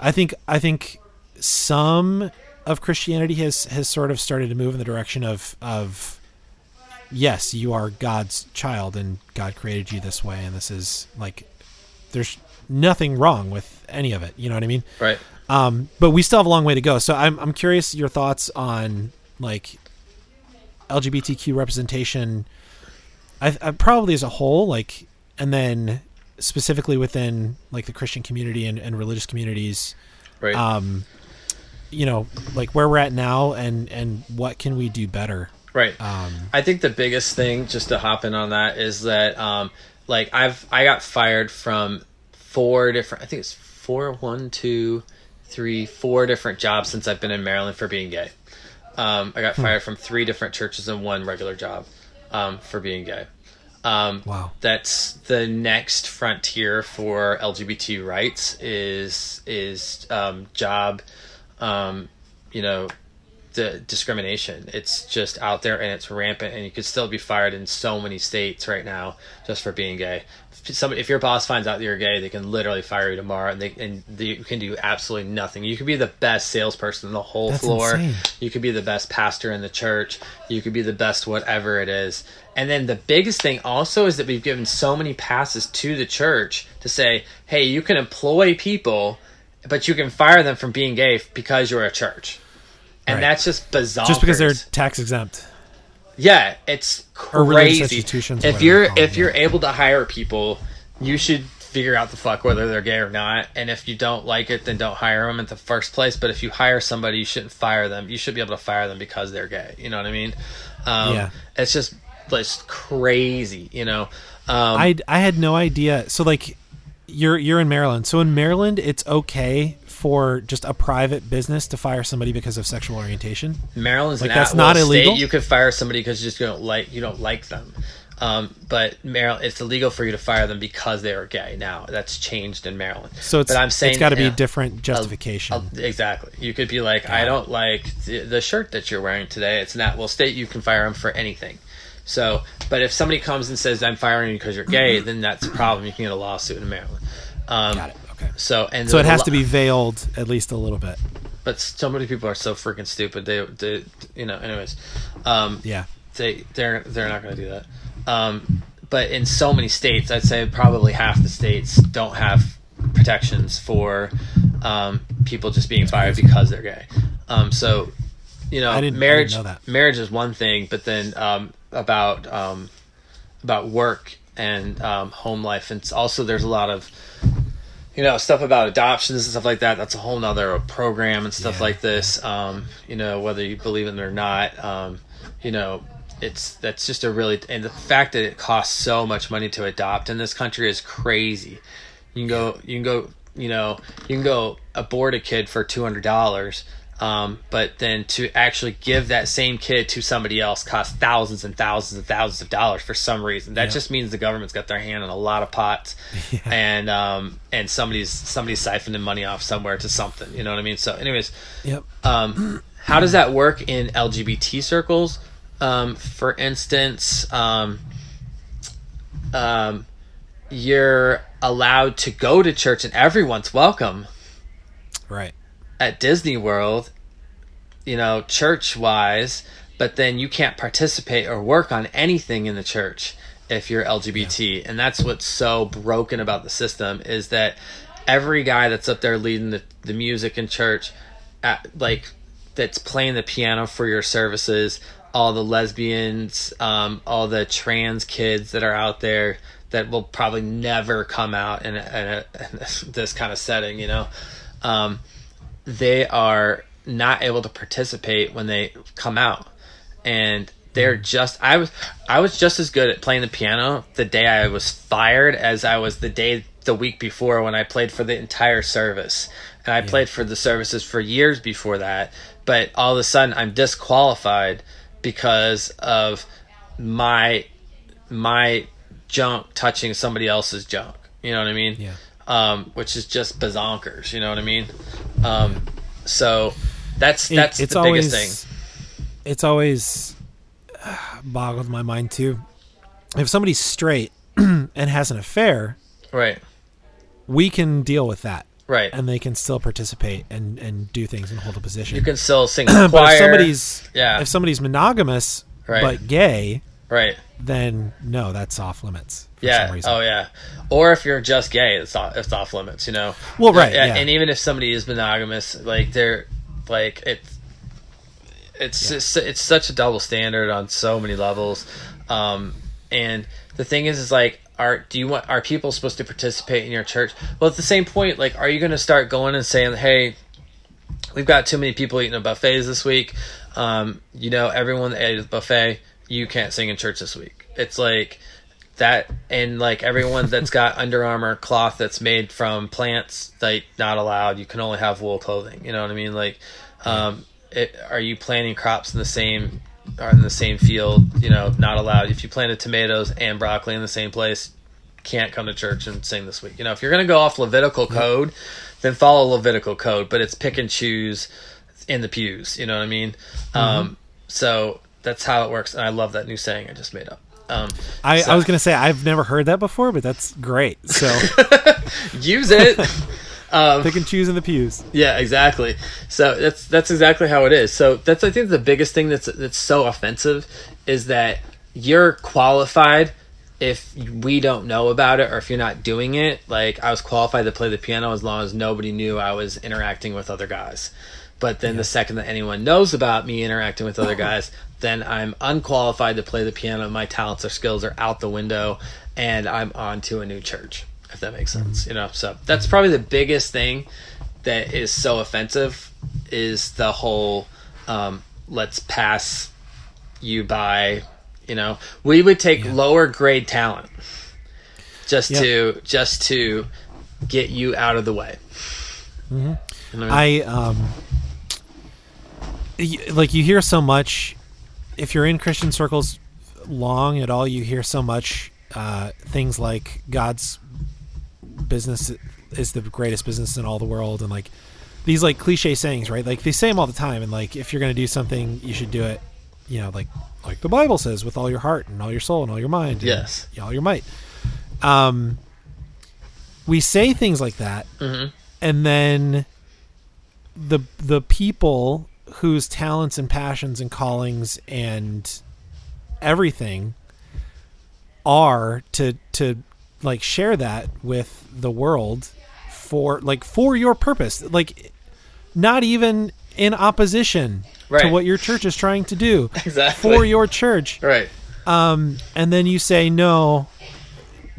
I think I think some of Christianity has has sort of started to move in the direction of of yes, you are God's child and God created you this way, and this is like there's nothing wrong with any of it. You know what I mean? Right. Um, but we still have a long way to go. So I'm I'm curious your thoughts on like LGBTQ representation. I, I probably as a whole, like, and then specifically within like the Christian community and, and religious communities. Right. Um, you know, like where we're at now, and and what can we do better? Right. Um, I think the biggest thing, just to hop in on that, is that um, like I've I got fired from four different. I think it's four, one, two, three, four different jobs since I've been in Maryland for being gay. Um, I got fired from three different churches and one regular job um, for being gay. Um, Wow. That's the next frontier for LGBT rights is is um, job, um, you know, the discrimination. It's just out there and it's rampant, and you could still be fired in so many states right now just for being gay. If Somebody, if your boss finds out that you're gay, they can literally fire you tomorrow, and they and they, you can do absolutely nothing. You could be the best salesperson in the whole That's floor. insane. You could be the best pastor in the church. You could be the best whatever it is. And then the biggest thing also is that we've given so many passes to the church to say, hey, you can employ people, but you can fire them from being gay because you're a church. And Right. that's just bizarre. just because they're tax exempt. Yeah, it's crazy. If you're if you're able to hire people, you should figure out the fuck whether they're gay or not. And if you don't like it, then don't hire them in the first place. But if you hire somebody, you shouldn't fire them. You should be able to fire them because they're gay. You know what I mean? Um, Yeah. It's just it's crazy. You know. Um, I I had no idea. So like, you're you're in Maryland. So in Maryland, it's okay for just a private business to fire somebody because of sexual orientation. Maryland's Like, that's not state. illegal? You could fire somebody because you just don't like you don't like them. Um, but Maryland, it's illegal for you to fire them because they are gay. Now that's changed in Maryland. So it's but I'm saying it's got to be a different justification. exactly. You could be like, I don't like the, the shirt that you're wearing today. It's not. Well, state you can fire them for anything. So, but if somebody comes and says I'm firing you because you're gay, then that's a problem. You can get a lawsuit in Maryland. Um, got it. Okay. So and So it has lo- to be veiled at least a little bit. But so many people are so freaking stupid. They, they you know. Anyways, um, Yeah. they they're they're not going to do that. Um, but in so many states, I'd say probably half the states don't have protections for um, people just being fired because they're gay. Um, so you know, I didn't- I marriage didn't know that. marriage is one thing, but then um, about um, about work and um, home life, and it's also there's a lot of you know stuff about adoptions and stuff like that that's a whole nother program and stuff Yeah, like this. Um you know whether you believe in it or not um you know it's that's just a really and the fact that it costs so much money to adopt in this country is crazy. You can go you can go you know you can go abort a kid for $200 um, but then to actually give that same kid to somebody else costs thousands and thousands and thousands of dollars for some reason. That Yeah. just means the government's got their hand in a lot of pots, Yeah. and um, and somebody's somebody's siphoning money off somewhere to something. You know what I mean? So, anyways, Yep. um, how does that work in LGBT circles? Um, for instance, um, um, you're allowed to go to church and everyone's welcome Right. At Disney World, you know, church wise, but then you can't participate or work on anything in the church if you're LGBT. And that's what's so broken about the system is that every guy that's up there leading the, the music in church, at, like, that's playing the piano for your services, all the lesbians, um, all the trans kids that are out there that will probably never come out in, a, in, a, in this kind of setting, you know. Um, they are not able to participate when they come out. And they're hmm. just i was i was just as good at playing the piano the day i was fired as i was the day the week before when i played for the entire service. And i played for the services for years before that. But all of a sudden i'm disqualified because of my my junk touching somebody else's junk. You know what i mean? Yeah. Um, which is just bazonkers. You know what I mean? Um, so that's It- that's it's the always biggest thing. it's always boggled my mind too. If somebody's straight and has an affair, Right. we can deal with that, Right. and they can still participate and and do things and hold a position. you can still sing but if somebody's Yeah. if somebody's monogamous Right. but gay, right. then no, that's off limits. For Yeah. Some reason. Oh yeah. Or if you're just gay, it's off, it's off limits. You know. Well, right, yeah. And even if somebody is monogamous, like they're like it's it's just, it's such a double standard on so many levels. Um, and the thing is, is like, are do you want are people supposed to participate in your church? Well, at the same point, like, are you going to start going and saying, hey? We've got too many people eating at buffets this week. Um, you know, everyone that ate at the buffet, you can't sing in church this week. It's like that, and like everyone that's got Under Armour cloth that's made from plants, like not allowed. You can only have wool clothing. You know what I mean? Like, um, it, are you planting crops in the same or in the same field? You know, not allowed. If you planted tomatoes and broccoli in the same place, can't come to church and sing this week. You know, if you're going to go off Levitical code, then follow Levitical code, but it's pick and choose in the pews. You know what I mean? Um, so that's how it works. And I love that new saying I just made up. Um, I, so- I was gonna say I've never heard that before, but that's great. So use it. um, pick and choose in the pews. Yeah, exactly. So that's that's exactly how it is. So that's I think the biggest thing that's that's so offensive is that you're qualified if we don't know about it or if you're not doing it. Like I was qualified to play the piano as long as nobody knew I was interacting with other guys. But then the second that anyone knows about me interacting with other guys, then I'm unqualified to play the piano. My talents or skills are out the window, and I'm on to a new church. If that makes sense, you know. So that's probably the biggest thing that is so offensive is the whole um, let's pass you by. You know, we would take lower grade talent just Yeah. to just to get you out of the way. You know I mean? I um, y- like you hear so much. If you're in Christian circles long at all, you hear so much uh, things like God's business is the greatest business in all the world, and like these like cliche sayings, right? Like they say them all the time, and like if you're gonna do something, you should do it, you know, like like the Bible says, with all your heart and all your soul and all your mind, and Yes. all your might. Um, we say things like that, Mhm. and then the the people whose talents and passions and callings and everything are to to like share that with the world for like for your purpose like not even in opposition to what your church is trying to do Exactly. for your church right. um and then you say no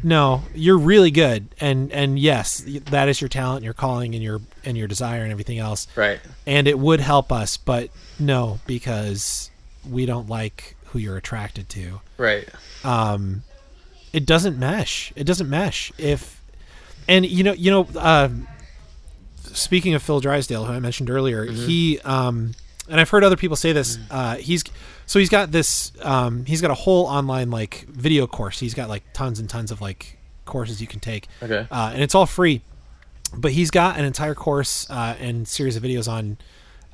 no you're really good. And and yes that is your talent your calling and your and your desire and everything else. Right. and it would help us but no because we don't like who you're attracted to. Right. um it doesn't mesh. It doesn't mesh. If and you know you know uh speaking of phil drysdale who i mentioned earlier he um and i've heard other people say this uh he's so he's got this um he's got a whole online like video course he's got like tons and tons of like courses you can take Okay. uh, and it's all free but he's got an entire course uh, and series of videos on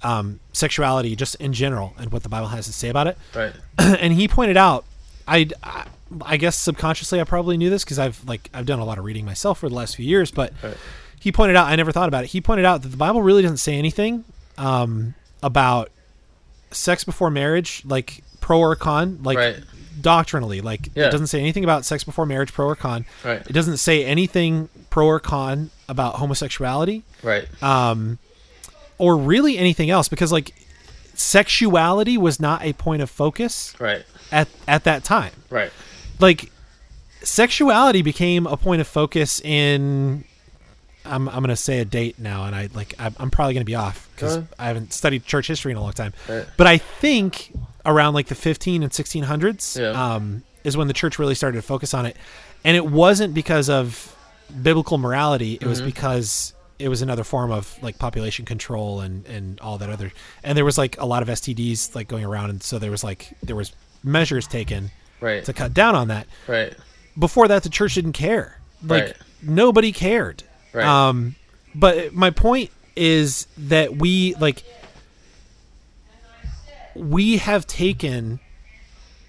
um, sexuality just in general and what the bible has to say about it Right. and he pointed out I, I I guess subconsciously I probably knew this because I've like I've done a lot of reading myself for the last few years but Right. he pointed out I never thought about it he pointed out that the Bible really doesn't say anything um, about sex before marriage like pro or con like Right. doctrinally like Yeah. it doesn't say anything about sex before marriage pro or con Right. it doesn't say anything pro or con about homosexuality Right. um, or really anything else because like sexuality was not a point of focus Right. at at that time. Right. Like sexuality became a point of focus in I'm I'm going to say a date now and I like I'm, I'm probably going to be off Go ahead. I haven't studied church history in a long time. Right. But I think around like the 15 and 1600s Yeah. um is when the church really started to focus on it. And it wasn't because of biblical morality, it Mm-hmm. was because it was another form of like population control and and all that other and there was like a lot of STDs like going around and so there was like there was measures taken Right. to cut down on that. Right. Before that, the church didn't care. Like Right. nobody cared. Right. Um, but my point is that we like we have taken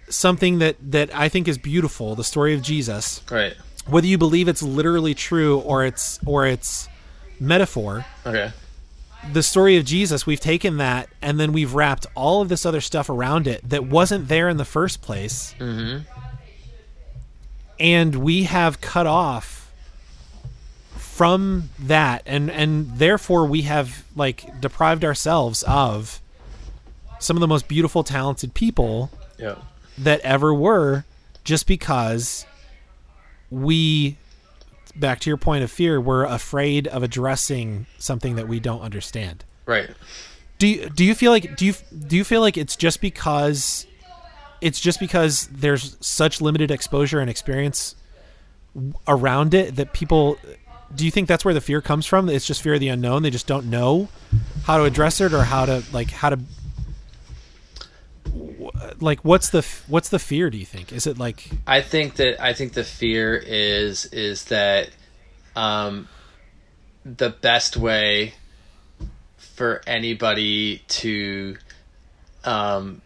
something that that I think is beautiful, the story of Jesus, Right. whether you believe it's literally true or it's or it's metaphor, Okay. the story of Jesus, we've taken that and then we've wrapped all of this other stuff around it that wasn't there in the first place. Mm-hmm. And we have cut off from that and and therefore we have like deprived ourselves of some of the most beautiful talented people Yeah. that ever were just because we back to your point of fear we're afraid of addressing something that we don't understand Right. do you do you feel like do you do you feel like it's just because it's just because there's such limited exposure and experience around it that people do you think that's where the fear comes from? It's just fear of the unknown. They just don't know how to address it or how to like how to like what's the what's the fear do you think? Is it like I think that I think the fear is is that um, the best way for anybody to um,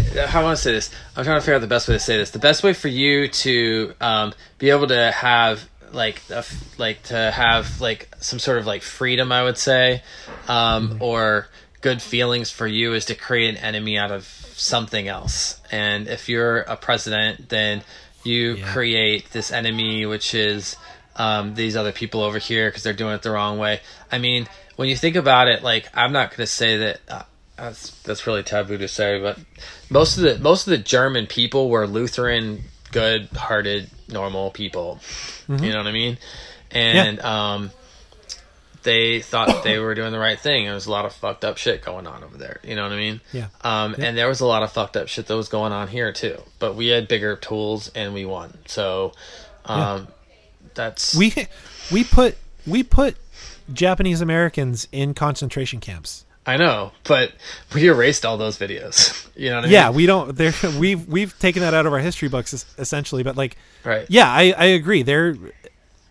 how I want to say this. I'm trying to figure out the best way to say this. The best way for you to um, be able to have like a like to have like some sort of like freedom, I would say, um, or good feelings for you is to create an enemy out of something else. And if you're a president, then you Yeah. create this enemy, which is um, these other people over here because they're doing it the wrong way. I mean, when you think about it, like I'm not going to say that. Uh, that's that's really taboo to say, but most of the most of the German people were Lutheran, good-hearted, normal people. You know what I mean? And um, they thought they were doing the right thing. There was a lot of fucked up shit going on over there. You know what I mean? Yeah. Um, and there was a lot of fucked up shit that was going on here too. But we had bigger tools and we won. So, um, that's we we put we put Japanese Americans in concentration camps. I know, but we erased all those videos. You know what I Yeah, mean? Yeah, we don't. There, we've we've taken that out of our history books essentially, but like, Right. yeah, I, I agree. They're,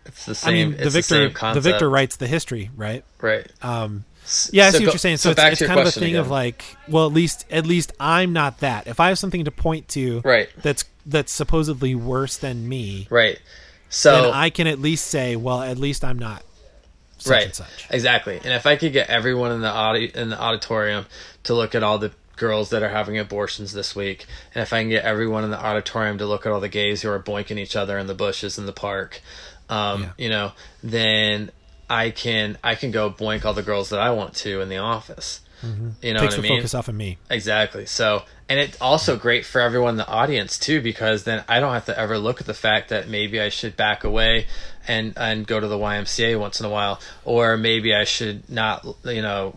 It's the same. I mean, the victor same the victor writes the history, right? Right. Um, yeah, I see what go- you're saying. so So, it's, it's kind of a thing of like, well, at least at least I'm not that. If I have something to point to, Right. that's that's supposedly worse than me, Right. So then I can at least say, well, at least I'm not such right and such. exactly and if i could get everyone in the audi- in the auditorium to look at all the girls that are having abortions this week and if i can get everyone in the auditorium to look at all the gays who are boinking each other in the bushes in the park um, Yeah. you know then i can i can go boink all the girls that i want to in the office you know Mm-hmm. Takes what i the mean focus off of me. Exactly. So, and it's also great for everyone in the audience too, because then I don't have to ever look at the fact that maybe I should back away and and go to the YMCA once in a while, or maybe I should not, you know,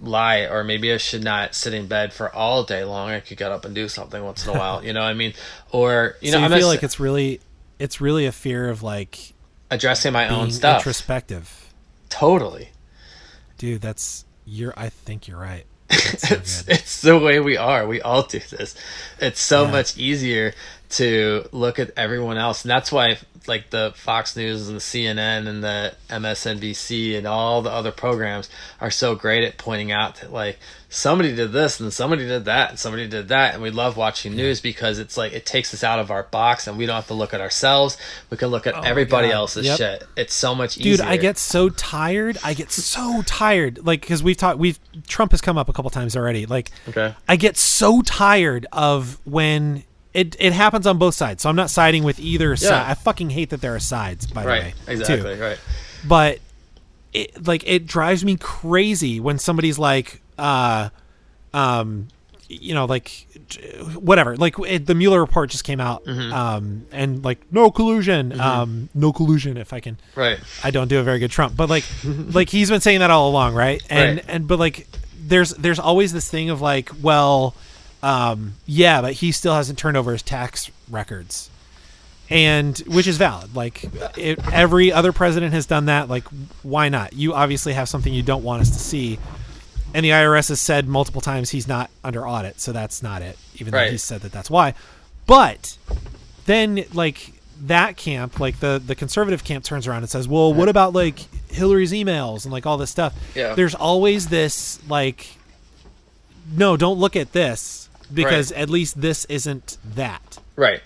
lie, or maybe I should not sit in bed for all day long. I could get up and do something once in a while. You know what I mean? Or you so know, I'm feel like it's really it's really a fear of like addressing my own stuff. introspective. Totally. Dude, that's you're I think you're right. So it's it's the way we are. We all do this. It's so Yeah. much easier to look at everyone else, and that's why like the Fox News and the CNN and the MSNBC and all the other programs are so great at pointing out that like somebody did this and somebody did that and somebody did that, and we love watching news because it's like it takes us out of our box and we don't have to look at ourselves. We can look at Oh everybody else's Yep. shit. It's so much easier. Dude, I get so tired. I get so tired. Like cuz we've talked we've Trump has come up a couple times already. Like okay. I get so tired of when it it happens on both sides. So I'm not siding with either side. I fucking hate that there are sides by Right. the way. Exactly. Too. Right. But it like it drives me crazy when somebody's like uh um you know like whatever like it, the Mueller report just came out Mm-hmm. um and like no collusion um no collusion if I can Right. I don't do a very good Trump, but like, like he's been saying that all along, right? And Right. and but like, there's there's always this thing of like, well, um, yeah, but he still hasn't turned over his tax records, and which is valid. Like, it, every other president has done that. Like, why not? You obviously have something you don't want us to see, and the IRS has said multiple times he's not under audit, so that's not it. Even though he said that that's why, but then like that camp like the the conservative camp turns around and says well what about like hillary's emails and like all this stuff Yeah. there's always this like no don't look at this because at least this isn't that. Right.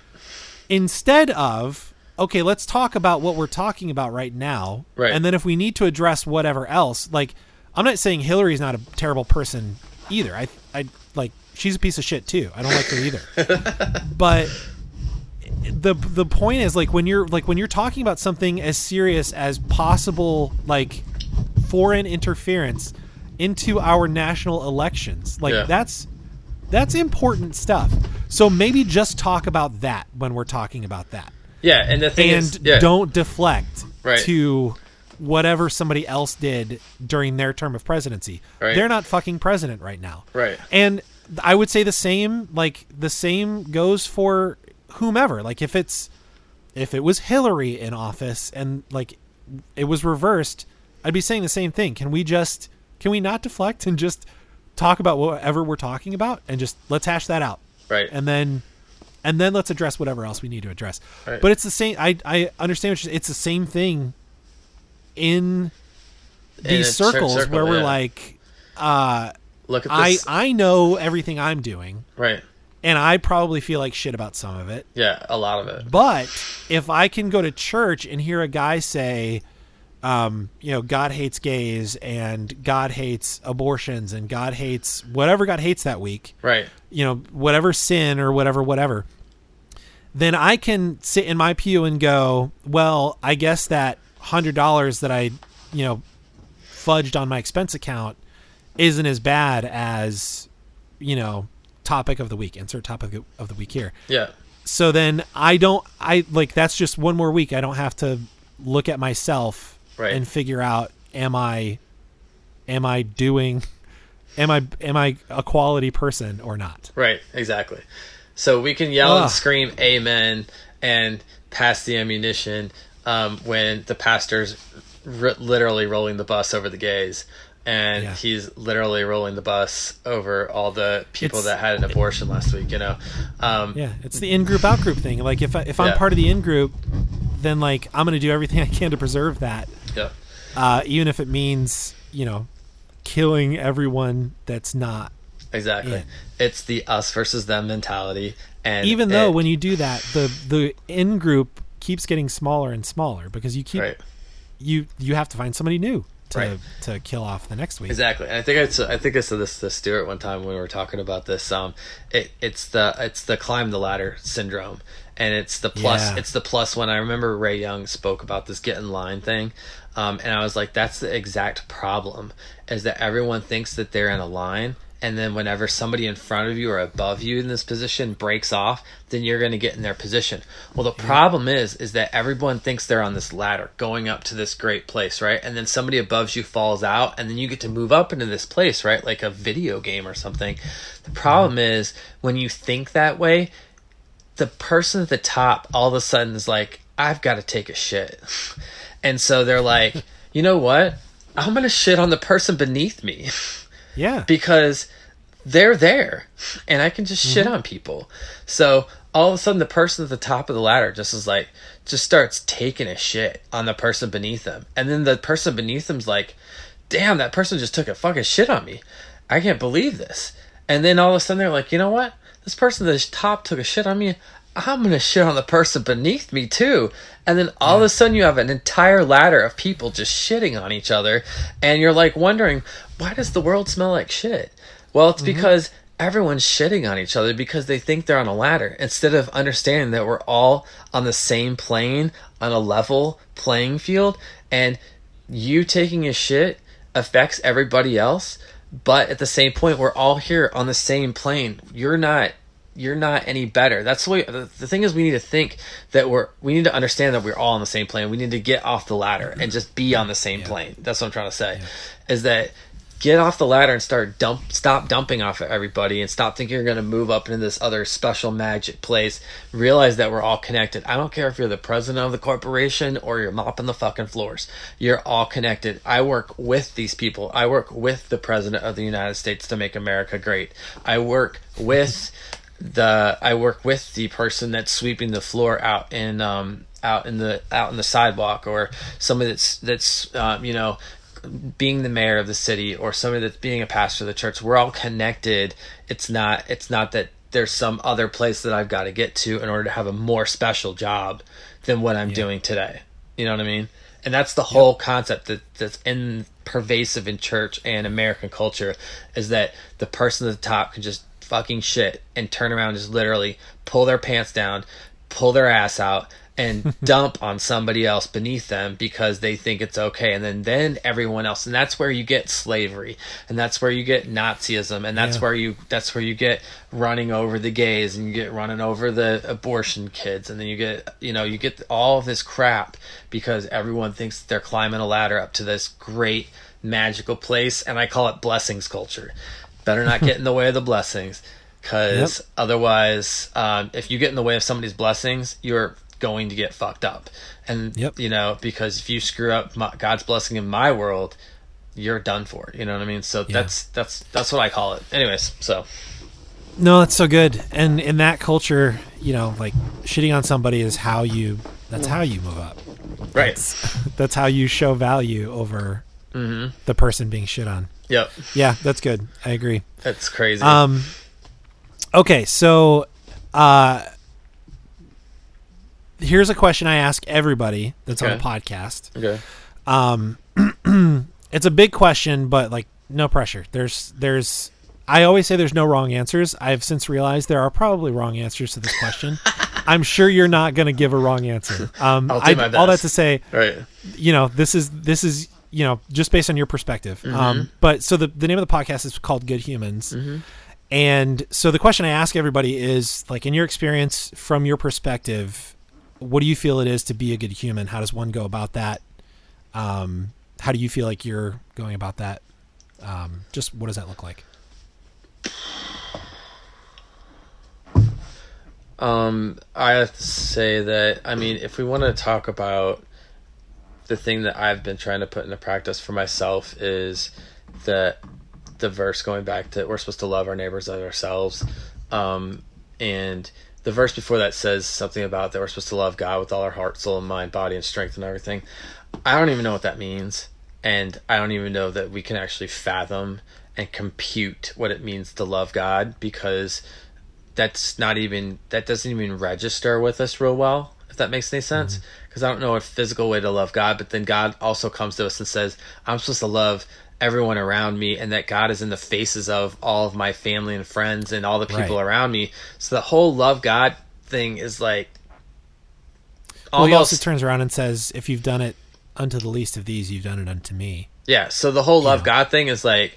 Instead of okay, let's talk about what we're talking about right now, Right. and then if we need to address whatever else, like I'm not saying Hillary's not a terrible person either. I I like she's a piece of shit too. I don't like her either. but the the point is like when you're like when you're talking about something as serious as possible like foreign interference into our national elections like Yeah. that's that's important stuff so maybe just talk about that when we're talking about that Yeah, and the thing and is, yeah, don't deflect Right. to whatever somebody else did during their term of presidency Right. they're not fucking president right now Right. and I would say the same, like the same goes for whomever. Like if it's if it was Hillary in office and like it was reversed, I'd be saying the same thing. Can we just can we not deflect and just talk about whatever we're talking about and just let's hash that out. right. And then and then let's address whatever else we need to address. Right. But it's the same I I understand what you're, it's the same thing in these cer- circles circle, where we're yeah. like uh Look at I. I know everything I'm doing, right. and I probably feel like shit about some of it. Yeah, a lot of it. But if I can go to church and hear a guy say, um, you know, God hates gays and God hates abortions and God hates whatever God hates that week, Right. you know, whatever sin or whatever, whatever, then I can sit in my pew and go, well, I guess that hundred dollars that I, you know, fudged on my expense account isn't as bad as, you know, topic of the week. Insert topic of the week here. Yeah. So then I don't, I like that's just one more week. I don't have to look at myself Right. and figure out, am I, am I doing, am I, am I a quality person or not? Right, exactly. So we can yell Ugh. and scream "Amen" and pass the ammunition um, when the pastor's r- literally rolling the bus over the gays, and Yeah. he's literally rolling the bus over all the people It's- that had an abortion last week. You know, um, Yeah, it's the in group out group thing. Like if I, if I'm Yeah. part of the in group, then like I'm gonna do everything I can to preserve that, yeah, uh, even if it means you know killing everyone that's not. exactly. Yeah. It's the us versus them mentality, and Even though it- when you do that, the the in group keeps getting smaller and smaller because you keep right. you you have to find somebody new to Right. to kill off the next week. Exactly, and I think I, I think I said this to Stuart one time when we were talking about this. Um, it, it's the it's the climb the ladder syndrome, and it's the plus Yeah. it's the plus when I remember Ray Young spoke about this get in line thing, um, and I was like, that's the exact problem, is that everyone thinks that they're in a line. And then, whenever somebody in front of you or above you in this position breaks off, then you're going to get in their position. Well, the problem is, is that everyone thinks they're on this ladder going up to this great place, right? And then somebody above you falls out, and then you get to move up into this place, right? Like a video game or something. The problem is when you think that way, the person at the top all of a sudden is like, I've got to take a shit. And so they're like, you know what? I'm going to shit on the person beneath me yeah, because they're there and I can just shit mm-hmm. on people. So all of a sudden, the person at the top of the ladder just is like, just starts taking a shit on the person beneath them. And then the person beneath them's like, damn, that person just took a fucking shit on me. I can't believe this. And then all of a sudden, they're like, you know what? This person at the top took a shit on me. I'm to shit on the person beneath me too. And then all of a sudden, you have an entire ladder of people just shitting on each other. And you're like wondering, why does the world smell like shit? Well, it's mm-hmm. because everyone's shitting on each other because they think they're on a ladder instead of understanding that we're all on the same plane, on a level playing field. And you taking a shit affects everybody else. But at the same point, we're all here on the same plane. You're not you're not any better. That's the way. The, the thing is, we need to think that we're. We need to understand that we're all on the same plane. We need to get off the ladder and just be on the same plane. That's what I'm trying to say. Is that get off the ladder and start dump. Stop dumping off of everybody and stop thinking you're going to move up into this other special magic place. Realize that we're all connected. I don't care if you're the president of the corporation or you're mopping the fucking floors. You're all connected. I work with these people. I work with the president of the United States to make America great. I work with the I work with the person that's sweeping the floor out in um out in the out in the sidewalk or somebody that's that's um, you know being the mayor of the city or somebody that's being a pastor of the church we're all connected. It's not it's not that there's some other place that i've got to get to in order to have a more special job than what i'm Yeah. doing today. You know what i mean? And that's the whole concept that that's in pervasive in church and american culture is that the person at the top can just fucking shit and turn around and just literally pull their pants down pull their ass out and dump on somebody else beneath them because they think it's okay and then then everyone else and that's where you get slavery and that's where you get nazism and that's Yeah. where you that's where you get running over the gays and you get running over the abortion kids and then you get you know you get all of this crap because everyone thinks they're climbing a ladder up to this great magical place and I call it blessings culture better not get in the way of the blessings because Yep. otherwise um, if you get in the way of somebody's blessings you're going to get fucked up and Yep. you know because if you screw up my, god's blessing in my world you're done for you know what i mean so that's that's that's what i call it anyways so No, that's so good. And in that culture, you know, like shitting on somebody is how you. That's how you move up. right That's how you show value over mm-hmm. the person being shit on. yep Yeah, that's good. I agree. that's crazy Um, okay, so uh, here's a question I ask everybody that's on Okay. the podcast. okay Um, it's a big question, but like no pressure. There's there's I always say there's no wrong answers. I've since realized there are probably wrong answers to this question. I'm sure you're not going to give a wrong answer. Um, I'll do I, all that to say, right you know, this is this is you know just based on your perspective. Mm-hmm. Um, but so the the name of the podcast is called Good Humans, Mm-hmm. and so the question I ask everybody is like, in your experience, from your perspective, what do you feel it is to be a good human? How does one go about that? Um, how do you feel like you're going about that? Um, just what does that look like? Um, I have to say that I mean, if we want to talk about the thing that I've been trying to put into practice for myself is that the verse going back to we're supposed to love our neighbors as ourselves, um, and the verse before that says something about that we're supposed to love God with all our heart, soul, and mind, body, and strength, and everything. I don't even know what that means, and I don't even know that we can actually fathom and compute what it means to love God because that's not even that doesn't even register with us real well if that makes any mm-hmm. sense because i don't know a physical way to love god but then god also comes to us and says i'm supposed to love everyone around me and that god is in the faces of all of my family and friends and all the people Right. around me so the whole love god thing is like Well, he also turns around and says, "If you've done it unto the least of these, you've done it unto me." Yeah, so the whole love. God thing is like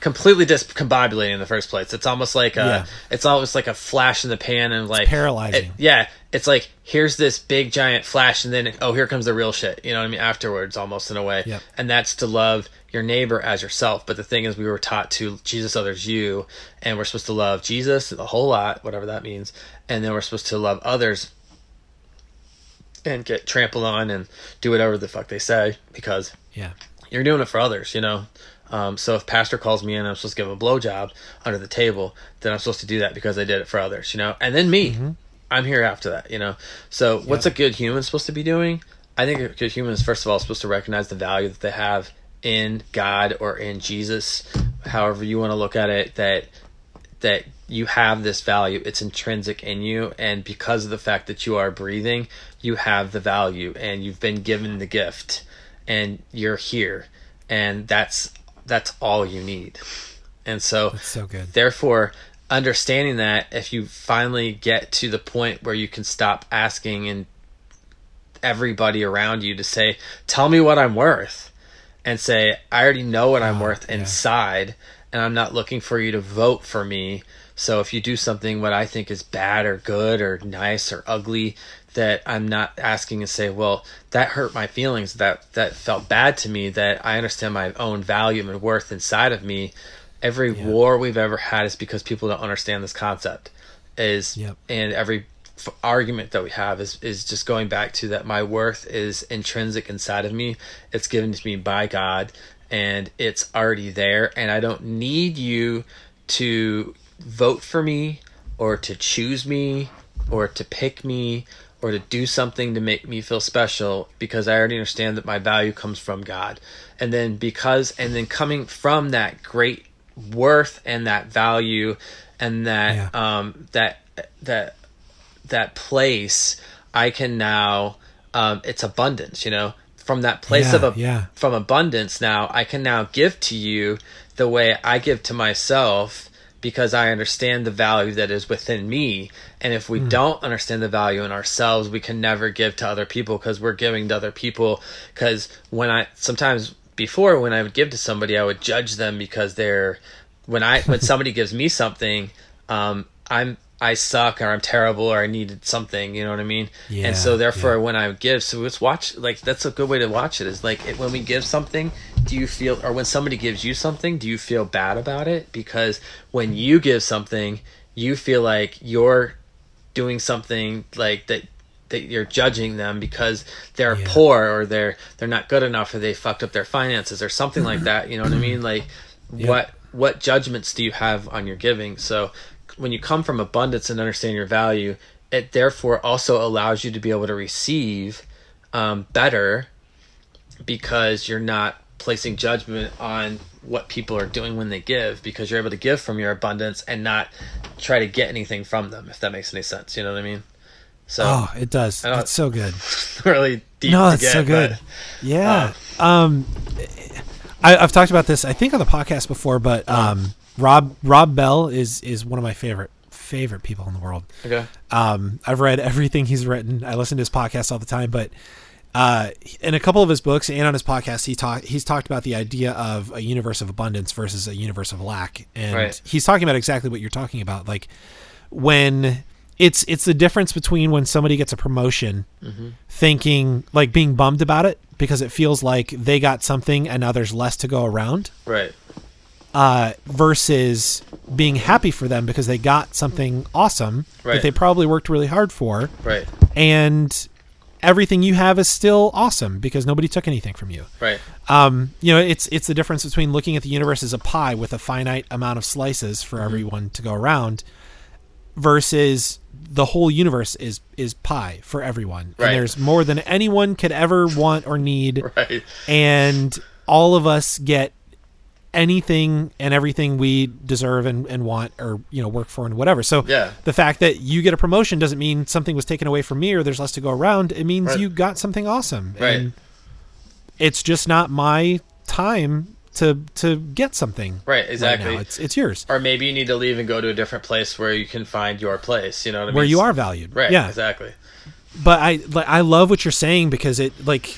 completely discombobulating in the first place. It's almost like a, Yeah. it's almost like a flash in the pan and like paralyzing. it- yeah, it's like here's this big giant flash and then oh here comes the real shit. You know what I mean? Afterwards, almost in a way. Yep. And that's to love your neighbor as yourself. But the thing is, we were taught to Jesus others you, and we're supposed to love Jesus a whole lot, whatever that means, and then we're supposed to love others and get trampled on and do whatever the fuck they say because Yeah, you're doing it for others, you know. Um, so if pastor calls me in, and I'm supposed to give him a blowjob under the table, then I'm supposed to do that because I did it for others, you know. And then me, I'm here after that, you know. So what's a good human supposed to be doing? I think a good human is first of all supposed to recognize the value that they have in God or in Jesus, however you want to look at it. That that you have this value it's intrinsic in you and because of the fact that you are breathing you have the value and you've been given the gift and you're here and that's that's all you need and so that's so good. therefore understanding that if you finally get to the point where you can stop asking and everybody around you to say tell me what i'm worth and say i already know what i'm ah, worth yeah. inside and i'm not looking for you to vote for me. So if you do something what i think is bad or good or nice or ugly that i'm not asking to say well that hurt my feelings. That that felt bad to me. That i understand my own value and worth inside of me every Yeah. war we've ever had is because people don't understand this concept is Yep. and every f- argument that we have is is just going back to that my worth is intrinsic inside of me it's given to me by god and it's already there and i don't need you to vote for me or to choose me or to pick me or to do something to make me feel special because I already understand that my value comes from God. And then because and then coming from that great worth and that value and that Yeah. um that that that place I can now um it's abundance, you know. From that place Yeah, of a yeah. from abundance now I can now give to you the way I give to myself because I understand the value that is within me. And if we Hmm. don't understand the value in ourselves, we can never give to other people because we're giving to other people. Because when I sometimes before when I would give to somebody, I would judge them because they're when I when somebody gives me something, um, I'm I suck or I'm terrible or I needed something. You know what I mean? Yeah, and so therefore, yeah. when I give, so let's watch. Like that's a good way to watch it. Is like it, when we give something, do you feel, or when somebody gives you something, do you feel bad about it? Because when you give something, you feel like you're doing something like that that you're judging them because they're Yeah. poor or they're they're not good enough or they fucked up their finances or something like that you know what i mean? Like what what judgments do you have on your giving? So when you come from abundance and understand your value it therefore also allows you to be able to receive um, better because you're not placing judgment on what people are doing when they give because you're able to give from your abundance and not try to get anything from them if that makes any sense you know what i mean so Oh, it does. It's so good. really deep no, get, so good. but- Yeah. um, I, I've talked about this, I think, on the podcast before, but um, Rob Rob Bell is is one of my favorite favorite people in the world. okay Um, I've read everything he's written. I listen to his podcast all the time, but uh, in a couple of his books and on his podcast, he talk he's talked about the idea of a universe of abundance versus a universe of lack, and Right. he's talking about exactly what you're talking about, like when it's it's the difference between when somebody gets a promotion, thinking like being bummed about it because it feels like they got something and now there's less to go around right uh, versus being happy for them because they got something awesome Right. that they probably worked really hard for, right and everything you have is still awesome because nobody took anything from you. right Um, you know, it's it's the difference between looking at the universe as a pie with a finite amount of slices Mm-hmm. for everyone to go around, versus the whole universe is is pie for everyone, Right. and there's more than anyone could ever want or need right and all of us get anything and everything we deserve and, and want or you know work for and whatever so Yeah. the fact that you get a promotion doesn't mean something was taken away from me or there's less to go around it means Right. you got something awesome Right. and it's just not my time to to get something right right exactly. Now. it's it's yours. Or maybe you need to leave and go to a different place where you can find your place you know what i mean? where you are valued. Right yeah. exactly. But I like I love what you're saying because it like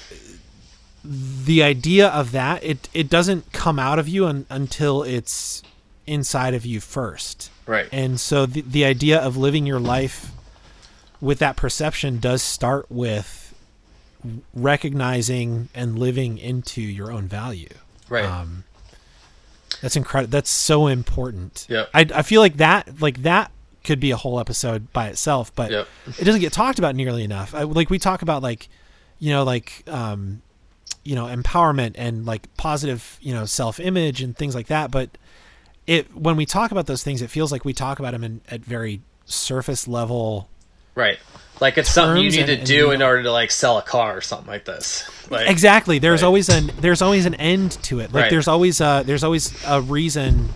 the idea of that it it doesn't come out of you un, until it's inside of you first. right. And so the the idea of living your life with that perception does start with recognizing and living into your own value. Right Um, that's incredible. That's so important. Yep. I, I feel like that like that could be a whole episode by itself, but Yep. it doesn't get talked about nearly enough. I, like we talk about like, you know, like um, you know, empowerment and like positive, you know, self image and things like that. But it when we talk about those things, it feels like we talk about them in, at very surface level. right like it's something you need to and do in order to like sell a car or something like this like Exactly. There's Right. always an there's always an end to it. Like Right. there's always uh there's always a reason.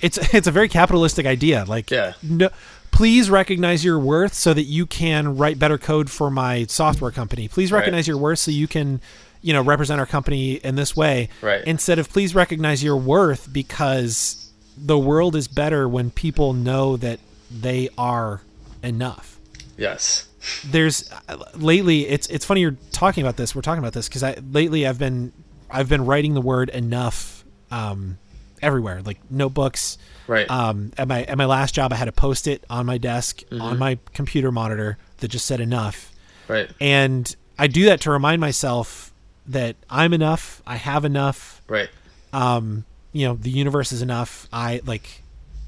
It's it's a very capitalistic idea. Like Yeah. no, please recognize your worth so that you can write better code for my software company. Please Right. recognize your worth so you can you know represent our company in this way. Right. Instead of please recognize your worth because the world is better when people know that they are enough yes there's lately it's it's funny you're talking about this we're talking about this because i lately i've been i've been writing the word enough um everywhere like notebooks. Right. Um at my at my last job i had a post it on my desk Mm-hmm. on my computer monitor that just said enough. Right. And i do that to remind myself that i'm enough i have enough. Right. Um you know the universe is enough i like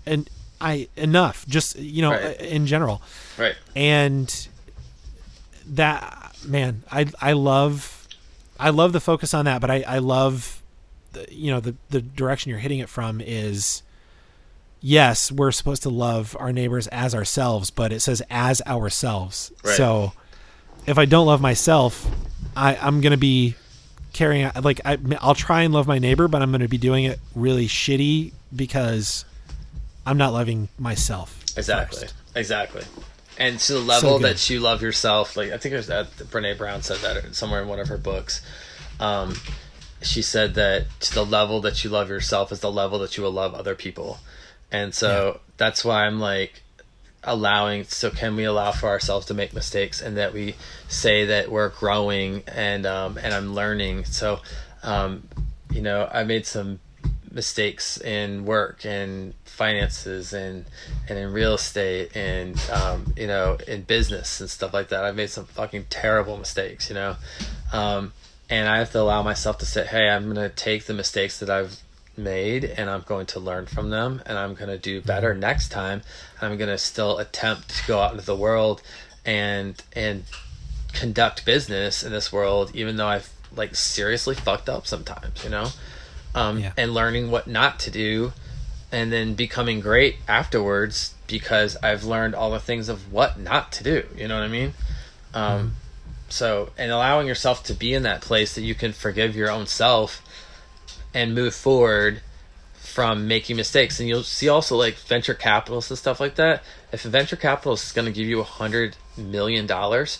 and i enough just you know Right. in general. Right. And that man i i love i love the focus on that but i i love the, you know the the direction you're hitting it from is yes we're supposed to love our neighbors as ourselves but it says as ourselves Right. so if I don't love myself, I I'm gonna be carrying like I, I'll try and love my neighbor, but I'm gonna be doing it really shitty because I'm not loving myself. Exactly. first. Exactly. And to the level good. that you love yourself, like I think it was that Brene Brown said that somewhere in one of her books. Um, she said that to the level that you love yourself is the level that you will love other people. And so that's why I'm like allowing so can we allow for ourselves to make mistakes and that we say that we're growing and um and I'm learning. So um you know, I made some mistakes in work and finances and and in real estate and um, you know in business and stuff like that. I've made some fucking terrible mistakes, you know, um, and I have to allow myself to say, hey, I'm gonna take the mistakes that I've made and I'm going to learn from them and I'm gonna do better next time. I'm gonna still attempt to go out into the world and and conduct business in this world, even though I've like seriously fucked up sometimes, you know um, Yeah. and learning what not to do, and then becoming great afterwards because I've learned all the things of what not to do. You know what I mean? Um, So, and allowing yourself to be in that place that you can forgive your own self and move forward from making mistakes. And you'll see also like venture capitalists and stuff like that. If a venture capitalist is going to give you a hundred million dollars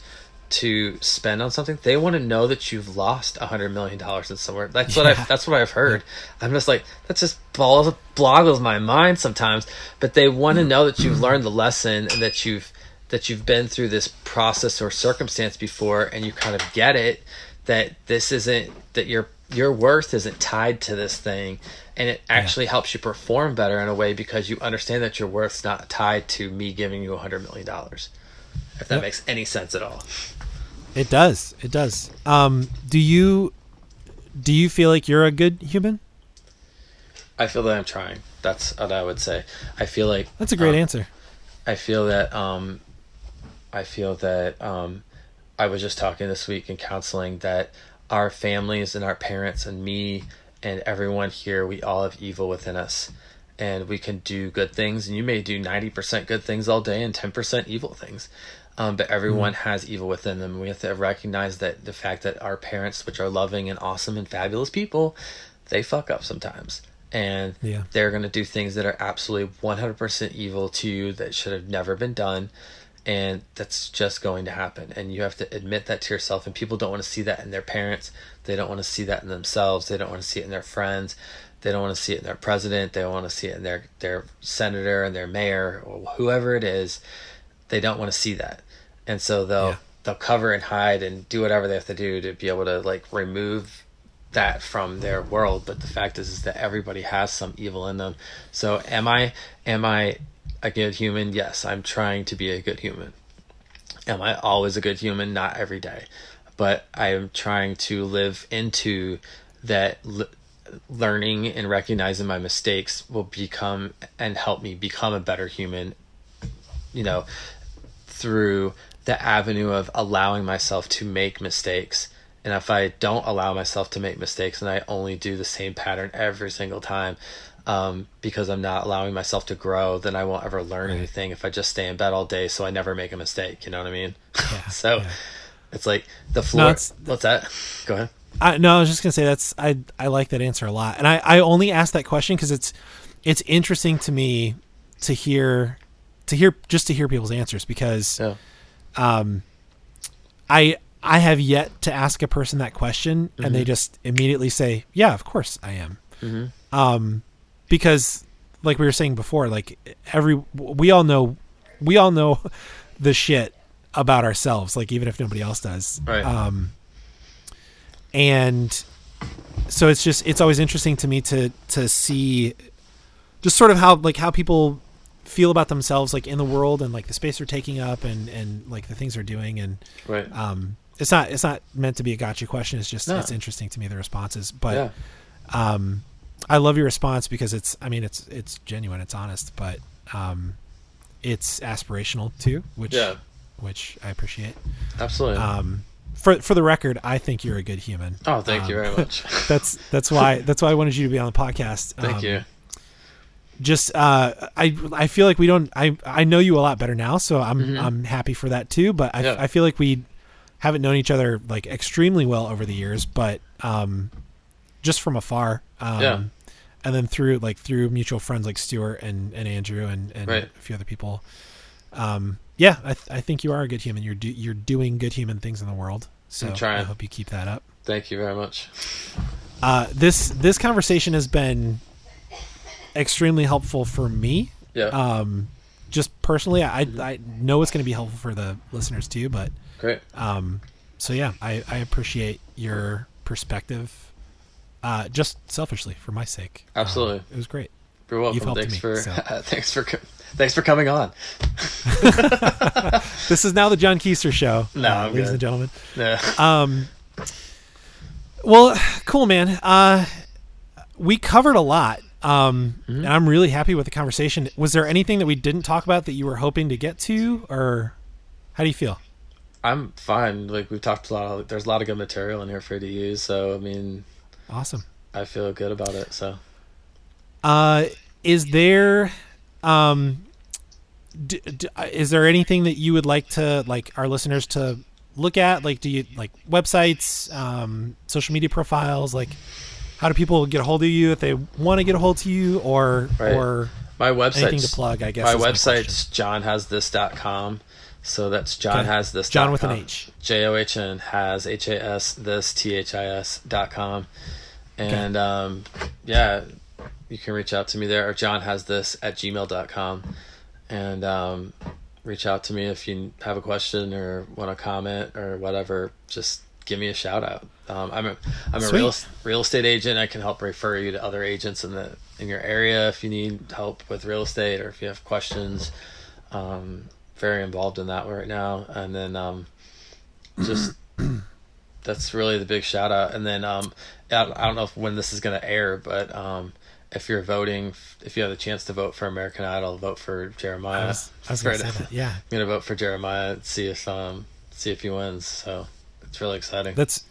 to spend on something, they want to know that you've lost a hundred million dollars in somewhere. That's what I've that's what I've heard. I'm just like that just balls boggles my mind sometimes. But they want to mm. know that you've learned the lesson and that you've that you've been through this process or circumstance before and you kind of get it that this isn't that your your worth isn't tied to this thing and it actually helps you perform better in a way because you understand that your worth's not tied to me giving you a hundred million dollars if that Yep. makes any sense at all It does. It does. Um, do you do you feel like you're a good human? i feel that i'm trying that's what i would say i feel like That's a great um, answer. I feel that um, I feel that um, I was just talking this week in counseling that our families and our parents and me and everyone here, we all have evil within us, and we can do good things. And you may do ninety percent good things all day and ten percent evil things, um, but everyone has evil within them. We have to recognize that the fact that our parents, which are loving and awesome and fabulous people, they fuck up sometimes. And Yeah. they're going to do things that are absolutely 100% evil to you that should have never been done. And that's just going to happen. And you have to admit that to yourself. And people don't want to see that in their parents. They don't want to see that in themselves. They don't want to see it in their friends. They don't want to see it in their president. They don't want to see it in their their senator and their mayor or whoever it is they don't want to see that. And so they'll Yeah. they'll cover and hide and do whatever they have to do to be able to like remove that from their world. But the fact is is that everybody has some evil in them. So am i am i a good human? Yes i'm trying to be a good human. Am i always a good human? Not every day. But i am trying to live into that l- learning and recognizing my mistakes will become and help me become a better human. You know through the avenue of allowing myself to make mistakes. And if I don't allow myself to make mistakes and I only do the same pattern every single time, um, because I'm not allowing myself to grow, then I won't ever learn anything if I just stay in bed all day so I never make a mistake. You know what I mean? Yeah, so yeah. it's like the floor. it's- what's that? Go ahead. I, no, I was just gonna say that's I I like that answer a lot, and I I only asked that question because it's it's interesting to me to hear to hear just to hear people's answers because Yeah. I I have yet to ask a person that question and Mm-hmm. they just immediately say, "Yeah, of course I am." Um, because like we were saying before, like every we all know we all know the shit about ourselves, like even if nobody else does. Right. Um, and so it's just it's always interesting to me to to see just sort of how like how people feel about themselves like in the world and like the space they're taking up and and like the things they're doing and Right. um it's not it's not meant to be a gotcha question it's just No. it's interesting to me the responses but yeah. um i love your response because it's i mean it's it's genuine it's honest but um it's aspirational too which Yeah. which i appreciate Absolutely. um for for the record i think you're a good human oh, thank you um, very much. that's that's why that's why i wanted you to be on the podcast thank Um, you. Just uh i i feel like we don't i i know you a lot better now so i'm Mhm. i'm happy for that too but i Yeah. i feel like we haven't known each other like extremely well over the years, but um, just from afar. Um, Yeah. And then through like through mutual friends like Stuart and, and Andrew and, and Right. a few other people. Um, yeah, I, th- I think you are a good human. You're do- you're doing good human things in the world. So I'm trying. I hope you keep that up. Thank you very much. Uh, this this conversation has been extremely helpful for me. Yeah. Um, just personally, I I know it's going to be helpful for the listeners too. But Great. um, so yeah, I I appreciate your perspective. Uh, just selfishly for my sake. Um, Absolutely. it was great. You're welcome. helped Thanks me, for so. thanks for thanks for coming on. This is now the John Keister show, No, uh, I'm ladies good. and gentlemen. Yeah. Um, well, cool, man. Uh, we covered a lot, um, Mm-hmm. and I'm really happy with the conversation. Was there anything that we didn't talk about that you were hoping to get to, or how do you feel? I'm fine. Like we've talked a lot. Of, there's a lot of good material in here for you to use. So I mean, Awesome. I feel good about it. So Uh, is there, um, d- d- is there anything that you would like to like our listeners to look at? Like, do you like websites, um, social media profiles? Like, how do people get a hold of you if they want to get a hold of you, or Right. or my website. anything to plug? I guess My my website's johnhasthis.com. So that's John Okay. has this. John with an H. J O H N has H A S this T H I S dot com. And um, yeah, you can reach out to me there or John has this at gmail.com. And um, reach out to me if you have a question or want to comment or whatever. Just give me a shout out. Um, I'm a I'm a real real estate agent. I can help refer you to other agents in the in your area if you need help with real estate or if you have questions. Um, very involved in that right now, and then um, just that's really the big shout out. And then um, I, I don't know if, when this is going to air, but um, if you're voting, if you have the chance to vote for American Idol, vote for Jeremiah. I was, I was gonna Right. say that. Yeah, I'm gonna vote for Jeremiah. See if um see if he wins. So it's really exciting. that's.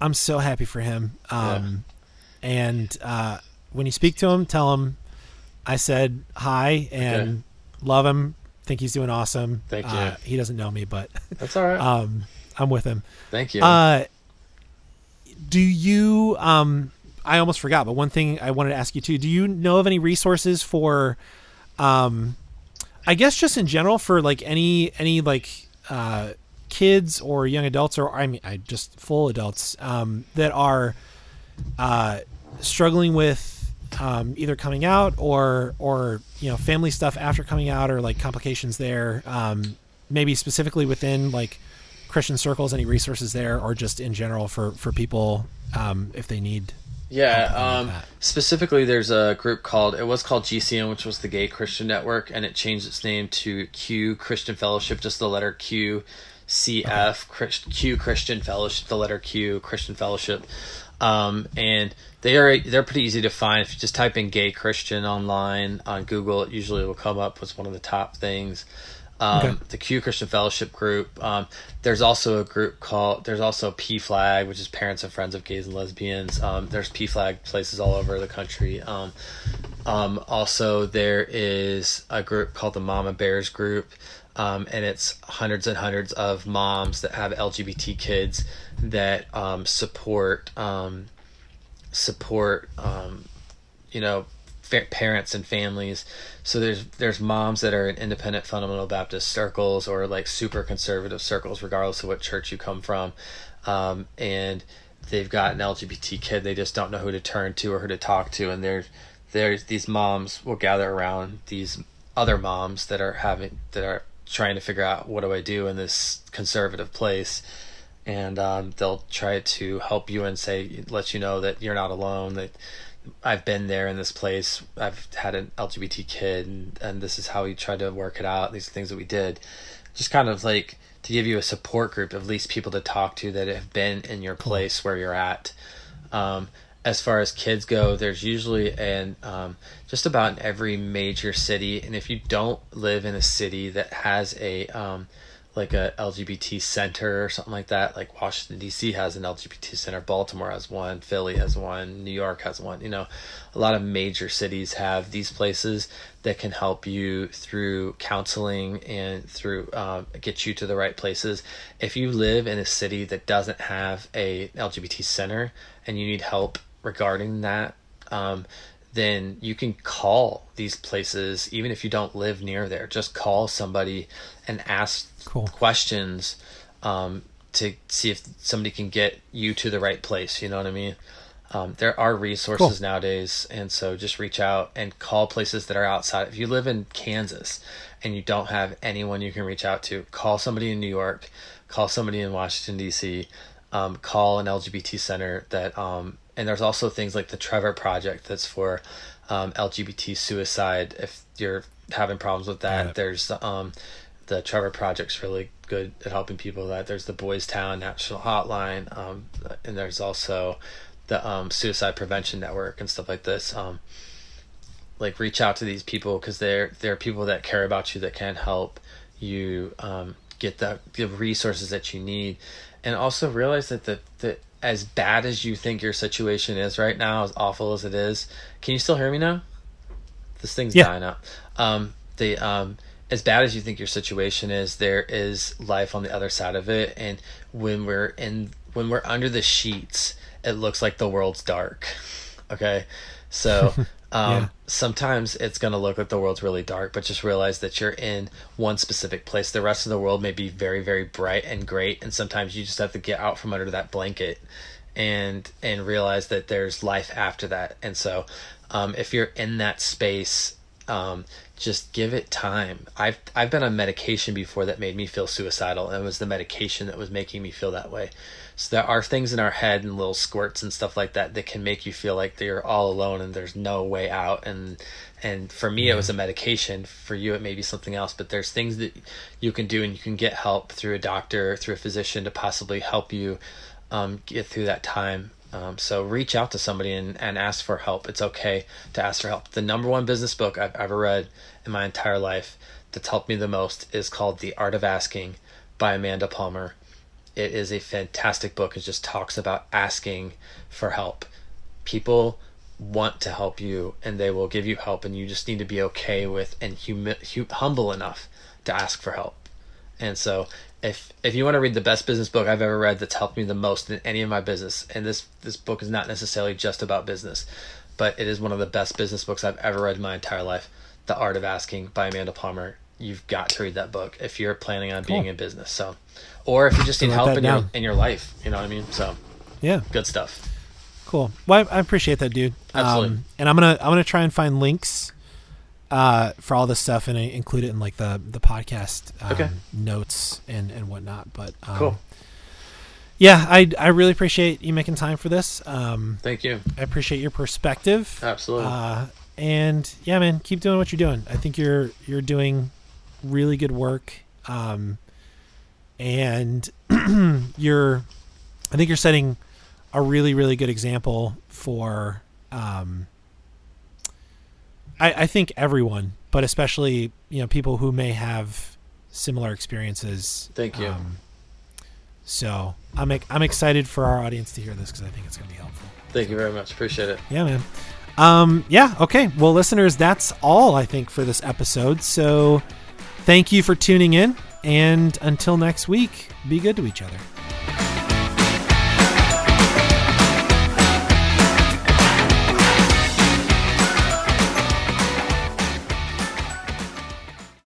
I'm so happy for him. Um, and uh, when you speak to him, tell him I said hi and love him. Think he's doing awesome. Thank you. Uh, he doesn't know me, but That's all right. um, I'm with him. Thank you. Uh, do you? Um, I almost forgot, but one thing I wanted to ask you too. Do you know of any resources for, um, I guess just in general for like any any like uh, kids or young adults or I mean I just full adults um, that are uh, struggling with um, either coming out or or you know family stuff after coming out or like complications there. Um, maybe specifically within like Christian circles, any resources there, or just in general for for people um, if they need. Yeah, like um, specifically, there's a group called it was called GCN, which was the Gay Christian Network, and it changed its name to Q Christian Fellowship, just the letter Q, CF Christ- Q Christian Fellowship, the letter Q Christian Fellowship, um, and they are they're pretty easy to find. If you just type in "gay Christian" online on Google, it usually will come up as one of the top things. Um, Okay. The Q Christian Fellowship group. Um, there's also a group called. There's also PFLAG, which is Parents and Friends of Gays and Lesbians. Um, there's PFLAG places all over the country. Um, um, also, there is a group called the Mama Bears Group, um, and it's hundreds and hundreds of moms that have LGBT kids that um, support um, support um, you know fa- parents and families. So there's there's moms that are in independent fundamental Baptist circles or like super conservative circles, regardless of what church you come from, um, and they've got an LGBT kid. They just don't know who to turn to or who to talk to, and there's there's these moms will gather around these other moms that are having that are trying to figure out what do I do in this conservative place. And um, they'll try to help you and say let you know that you're not alone that I've been there in this place. I've had an LGBT kid and, and this is how we tried to work it out. These are things that we did. Just kind of like to give you a support group of at least people to talk to that have been in your place where you're at. Um, as far as kids go, there's usually an um, just about in every major city, and if you don't live in a city that has a um, like a LGBT center or something like that. Like Washington D.C. has an LGBT center, Baltimore has one, Philly has one, New York has one. You know, a lot of major cities have these places that can help you through counseling and through um, get you to the right places. If you live in a city that doesn't have a LGBT center and you need help regarding that. Um, then you can call these places even if you don't live near there just call somebody and ask Cool. questions um, to see if somebody can get you to the right place you know what i mean um, there are resources Cool. nowadays and so just reach out and call places that are outside if you live in kansas and you don't have anyone you can reach out to call somebody in new york call somebody in washington d.c um, call an lgbt center that um, and there's also things like the trevor project that's for um, lgbt suicide if you're having problems with that it. there's um, the Trevor Project's really good at helping people with that. There's the Boys Town National Hotline, um, and there's also the um, Suicide Prevention Network and stuff like this. Um, like reach out to these people because they're they're people that care about you that can help you um, get the the resources that you need, and also realize that the the as bad as you think your situation is right now, as awful as it is, can you still hear me now? This thing's Yeah. dying out. Um, the um, as bad as you think your situation is, there is life on the other side of it, and when we're in when we're under the sheets, it looks like the world's dark. Okay, so um, Yeah. sometimes it's gonna look like the world's really dark, but just realize that you're in one specific place. The rest of the world may be very very bright and great, and sometimes you just have to get out from under that blanket and and realize that there's life after that. And so, um, if you're in that space, um, just give it time. I've I've been on medication before that made me feel suicidal, and it was the medication that was making me feel that way. So there are things in our head and little squirts and stuff like that that can make you feel like you're all alone and there's no way out. And and for me, it was a medication. For you, it may be something else. But there's things that you can do, and you can get help through a doctor, through a physician, to possibly help you um, get through that time. Um, so reach out to somebody and, and ask for help. It's okay to ask for help. The number one business book I've ever read in my entire life that's helped me the most is called The Art of Asking by Amanda Palmer. It is a fantastic book. It just talks about asking for help. People want to help you and they will give you help, and you just need to be okay with and humi- hu- humble enough to ask for help. And so if if you want to read the best business book I've ever read that's helped me the most in any of my business, and this this book is not necessarily just about business, but it is one of the best business books I've ever read in my entire life. The Art of Asking by Amanda Palmer. You've got to read that book if you're planning on being in business. So, or if you just need help in your in your life, you know what I mean. So, Yeah. good stuff. Cool. Well, I, I appreciate that, dude. Absolutely. Um, and I'm gonna I'm gonna try and find links uh, for all this stuff and I include it in like the the podcast um, Okay. notes and and whatnot. But um, Cool. Yeah, I I really appreciate you making time for this. Um, Thank you. I appreciate your perspective. Absolutely. Uh, and yeah, man, keep doing what you're doing. I think you're you're doing really good work. Um, and you're, I think you're setting a really really good example for, um, I, I think everyone, but especially you know people who may have similar experiences. Thank you. Um, so I'm I'm excited for our audience to hear this because I think it's going to be helpful. Thank you very much. Appreciate it. Yeah, man. Um, yeah, okay. Well, listeners, that's all I think for this episode. So thank you for tuning in. And until next week, be good to each other.